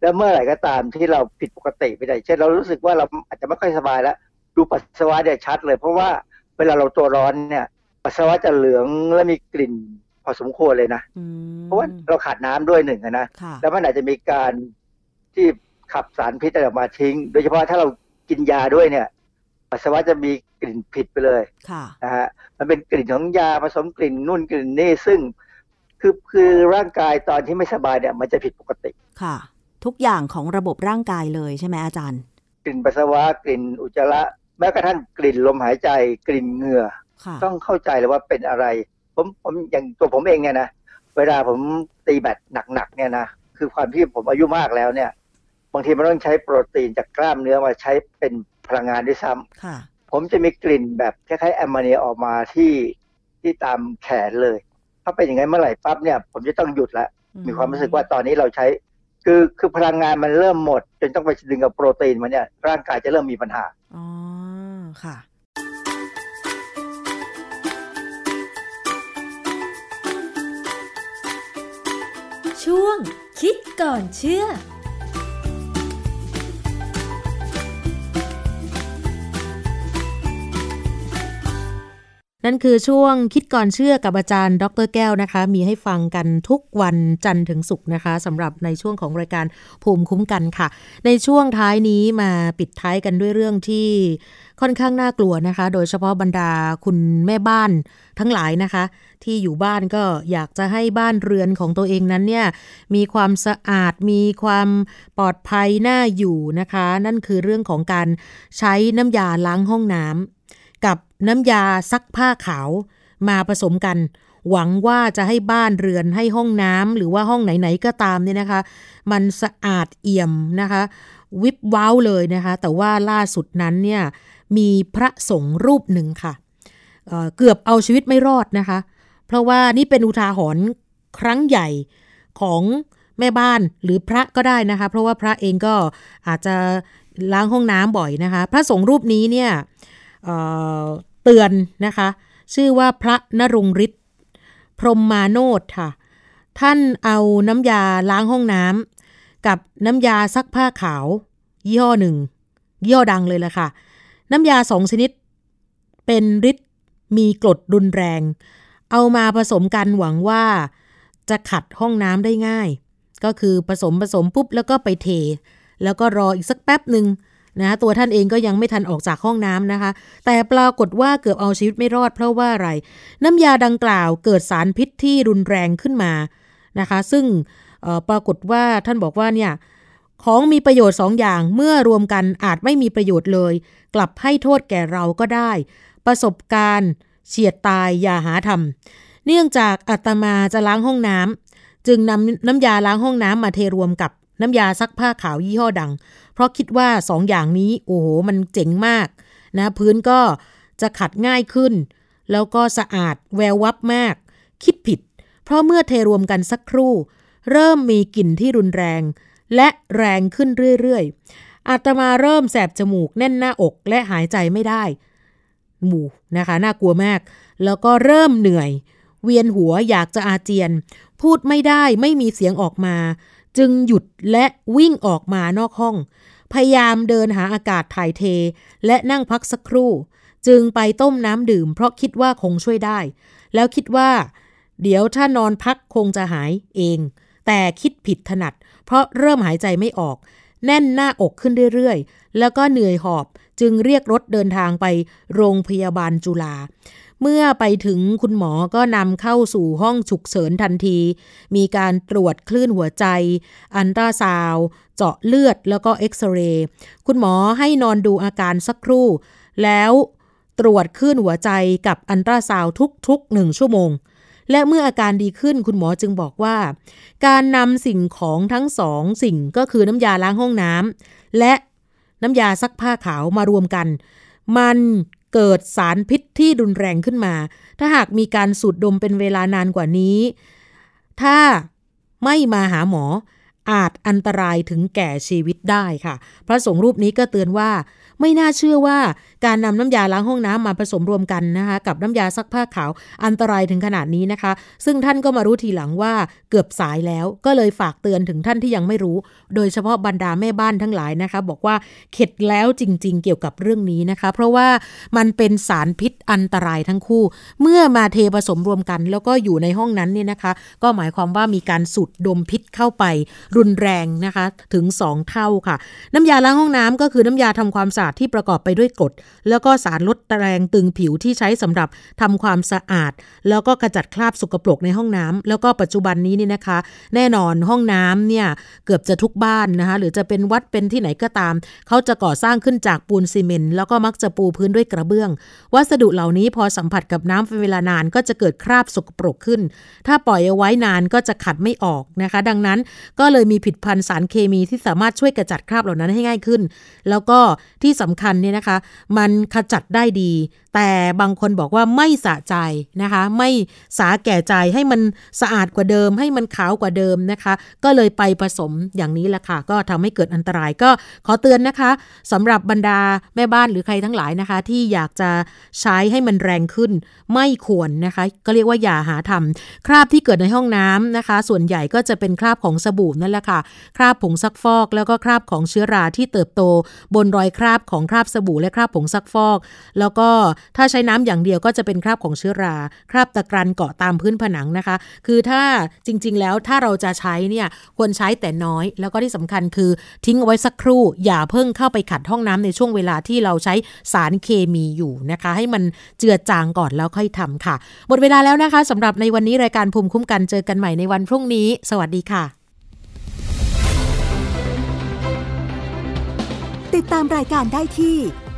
แล้วเมื่อไหร่ก็ตามที่เราผิดปกติไปได้เช่นเรารู้สึกว่าเราอาจจะไม่ค่อยสบายแล้ว ดูปัสสาวะเนี่ยชัดเลย เพราะว่าเวลาเราตัวร้อนเนี่ย ปัสสาวะจะเหลืองและมีกลิ่น พอสมควรเลยนะ เพราะว่าเราขาดน้ำด้วยหนึ่งอะนะค่ะแล้วมันอาจจะมีการที่ขับสารพิษอะไรออกมาทิ้ง โดยเฉพาะถ้าเรากินยาด้วยเนี่ย ปัสสาวะจะมีกลิ่นผิดไปเลยค่ะนะฮะ มันเป็นกลิ่นของยาผสมกลิ่นนู่นกลิ่นนี่ซึ่ง คือคือร่างกายตอนที่ไม่สบายเนี่ย มันจะผิดปกติ ค่ะ ทุกอย่างของระบบร่างกายเลยใช่ไหมอาจารย์ กลิ่นปัสสาวะกลิ่นอุจจาระแม้กระทั่งกลิ่นลมหายใจ กลิ่นเหงื่อค่ะต้องเข้าใจเลยว่าเป็นอะไร ผมผมอย่างตัวผมเองเนี่ยนะเวลาผมตีแบตหนักๆเนี่ยนะคือความที่ผมอายุมากแล้วเนี่ย บางทีมันต้องใช้โปรตีนจากกล้ามเนื้อมาใช้เป็นพลังงานด้วยซ้ำค่ะผมจะมีกลิ่นแบบคล้ายๆแอมโมเนียออกมาที่ที่ตามแขนเลย ถ้าเป็นอย่างนั้นเมื่อไหร่ปั๊บเนี่ย ผมจะต้องหยุดละมีความรู้สึกว่าตอนนี้เราใช้ คือคือพลังงานมันเริ่มหมด จนต้องไปดึงกับโปรตีนมาเนี่ยร่างกายจะเริ่มมีปัญหาอ๋อค่ะ ช่วงคิดก่อนเชื่อ นั่นคือช่วงคิดก่อนเชื่อกับอาจารย์ดรแก้วนะคะ มีให้ฟังกันทุกวันจันทร์ถึงศุกร์นะคะสำหรับในช่วงของรายการภูมิคุ้มกันค่ะ ในช่วงท้ายนี้มาปิดท้ายกันด้วยเรื่องที่ค่อนข้างน่ากลัวนะคะ โดยเฉพาะบรรดาคุณแม่บ้านทั้งหลายนะคะ ที่อยู่บ้านก็อยากจะให้บ้านเรือนของตัวเองนั้นเนี่ยมีความสะอาดมีความปลอดภัยน่าอยู่นะคะ นั่นคือเรื่องของการใช้น้ำยาล้างห้องน้ำ กับน้ำยาซักผ้าขาวมาผสมกัน หวังว่าจะให้บ้านเรือนให้ห้องน้ำหรือว่าห้องไหนๆก็ตามเนี่ยนะคะ มันสะอาดเอี่ยมนะคะ วิบว้าวเลยนะคะ แต่ว่าล่าสุดนั้นเนี่ยมีพระสงฆ์รูปหนึ่งค่ะเเกือบเอาชีวิตไม่รอดนะคะ เพราะว่านี่เป็นอุทาหรณ์ครั้งใหญ่ของแม่บ้านหรือพระก็ได้นะคะ เพราะว่าพระเองก็อาจจะล้างห้องน้ำบ่อยนะคะ พระสงฆ์รูปนี้เนี่ย เตือนนะคะ ชื่อว่าพระนรงฤทธิ์พรหมมาโนดค่ะ ท่านเอาน้ำยาล้างห้องน้ำกับน้ำยาซักผ้าขาว ยี่ห้อหนึ่งยี่ห้อดังเลยแหละค่ะ น้ำยาสองชนิด เป็นฤทธิ์มีกรดรุนแรง เอามาผสมกันหวังว่าจะขัดห้องน้ำได้ง่าย ก็คือผสมผสมปุ๊บแล้วก็ไปเท แล้วก็รออีกสักแป๊บหนึ่ง นะตัวท่านเองก็ยังไม่ทันออกจากห้องน้ำนะคะ แต่ปรากฏว่าเกือบเอาชีวิตไม่รอดเพราะว่าอะไร น้ำยาดังกล่าวเกิดสารพิษที่รุนแรงขึ้นมานะคะ ซึ่งปรากฏว่าท่านบอกว่าเนี่ยของมีประโยชน์สองอย่างเมื่อรวมกันอาจไม่มีประโยชน์เลย กลับให้โทษแก่เราก็ได้ ประสบการณ์เฉียดตายอย่าหาทำเนื่องจากอาตมาจะล้างห้องน้ำจึงนำน้ำยาล้างห้องน้ำมาเทรวมกับน้ำยาซักผ้าขาวยี่ห้อดัง เพราะคิดว่าสองอย่างนี้โอ้โหมันเจ๋งมากนะพื้นก็จะขัดง่ายขึ้น แล้วก็สะอาดแวววับมาก คิดผิด เพราะเมื่อเทรวมกันสักครู่ เริ่มมีกลิ่นที่รุนแรง และแรงขึ้นเรื่อยๆอาตมาเริ่มแสบจมูกแน่นหน้าอกและหายใจไม่ได้หมู่นะคะน่ากลัวมาก แล้วก็เริ่มเหนื่อย เวียนหัวอยากจะอาเจียน พูดไม่ได้ไม่มีเสียงออกมา จึงหยุดและวิ่งออกมานอกห้อง พยายามเดินหาอากาศถ่ายเท และนั่งพักสักครู่ จึงไปต้มน้ำดื่ม เพราะคิดว่าคงช่วยได้ แล้วคิดว่า เดี๋ยวถ้านอนพักคงจะหายเอง แต่คิดผิดถนัด เพราะเริ่มหายใจไม่ออก แน่นหน้าอกขึ้นเรื่อยๆ แล้วก็เหนื่อยหอบจึงเรียกรถเดินทางไปโรงพยาบาลจุฬาเมื่อไปถึงคุณหมอก็นำเข้าสู่ห้องฉุกเฉินทันที มีการตรวจคลื่นหัวใจ อันตราซาว เจาะเลือดแล้วก็เอ็กซเรย์ คุณหมอให้นอนดูอาการสักครู่ แล้วตรวจคลื่นหัวใจกับอันตราซาวทุกๆหนึ่งชั่วโมง และเมื่ออาการดีขึ้นคุณหมอจึงบอกว่า การนำสิ่งของทั้งสองสิ่งก็คือน้ำยาล้างห้องน้ำและน้ำยาซักผ้าขาวมารวมกัน มันเกิดสารพิษที่รุนแรงขึ้นมา ถ้าหากมีการสูดดมเป็นเวลานานกว่านี้ ถ้าไม่มาหาหมออาจอันตรายถึงแก่ชีวิตได้ค่ะ พระสงฆ์รูปนี้ก็เตือนว่า ไม่น่าเชื่อว่า การนำน้ำยาล้างห้องน้ำมาผสมรวมกันนะคะกับน้ำยาซักผ้าขาวอันตรายถึงขนาดนี้นะคะ ซึ่งท่านก็มารู้ทีหลังว่าเกือบสายแล้ว ก็เลยฝากเตือนถึงท่านที่ยังไม่รู้ โดยเฉพาะบรรดาแม่บ้านทั้งหลายนะคะ บอกว่าเข็ดแล้วจริง ๆ เกี่ยวกับเรื่องนี้นะคะ เพราะว่ามันเป็นสารพิษอันตรายทั้งคู่ เมื่อมาเทผสมรวมกัน แล้วก็อยู่ในห้องนั้นเนี่ยนะคะ ก็หมายความว่ามีการสูดดมพิษเข้าไป รุนแรงนะคะถึง 2 เท่าค่ะ น้ำยาล้างห้องน้ำก็คือน้ำยาทำความสะอาดที่ประกอบไปด้วยกรดแล้วก็สารลดแรงตึงผิวที่ใช้สำหรับทำความสะอาด แล้วก็กระจัดคราบสกปรกในห้องน้ำแล้วก็ปัจจุบันนี้นี่นะคะ แน่นอนห้องน้ำเนี่ยเกือบจะทุกบ้านนะคะหรือจะเป็นวัดเป็นที่ไหนก็ตาม เขาจะก่อสร้างขึ้นจากปูนซีเมนต์แล้วก็มักจะปูพื้นด้วยกระเบื้อง วัสดุเหล่านี้พอสัมผัสกับน้ำเป็นเวลานานก็จะเกิดคราบสกปรกขึ้น ถ้าปล่อยเอาไว้นานก็จะขัดไม่ออกนะคะ ดังนั้นก็เลยมีผิดพันธ์สารเคมีที่สามารถช่วยกระจัดคราบเหล่านั้นให้ง่ายขึ้น แล้วก็ที่สำคัญเนี่ยนะคะมัันขจัดได้ดี แต่บางคนบอกว่าไม่สะใจนะคะ ไม่สาแก่ใจให้มันสะอาดกว่าเดิม ให้มันขาวกว่าเดิมนะคะ ก็เลยไปผสมอย่างนี้แหละค่ะ ก็ทำให้เกิดอันตรายก็ขอเตือนนะคะสำหรับบรรดาแม่บ้านหรือใครทั้งหลายนะคะ ที่อยากจะใช้ให้มันแรงขึ้น ไม่ควรนะคะ ก็เรียกว่าอย่าหาทำคราบที่เกิดในห้องน้ำนะคะ ส่วนใหญ่ก็จะเป็นคราบของสบู่นั่นแหละค่ะ คราบผงซักฟอก แล้วก็คราบของเชื้อราที่เติบโต บนรอยคราบของคราบสบู่และคราบผงซักฟอก แล้วก็ถ้าใช้น้ำอย่างเดียวก็จะเป็นคราบของเชื้อรา คราบตะกรันเกาะตามพื้นผนังนะคะ คือถ้าจริง ๆ แล้วถ้าเราจะใช้เนี่ยควรใช้แต่น้อย แล้วก็ที่สำคัญคือทิ้งเอาไว้สักครู่ อย่าเพิ่งเข้าไปขัดห้องน้ำในช่วงเวลาที่เราใช้สารเคมีอยู่นะคะ ให้มันเจือจางก่อนแล้วค่อยทำค่ะ หมดเวลาแล้วนะคะสำหรับในวันนี้รายการภูมิคุ้มกันเจอกันใหม่ในวันพรุ่งนี้ สวัสดีค่ะ ติดตามรายการได้ที่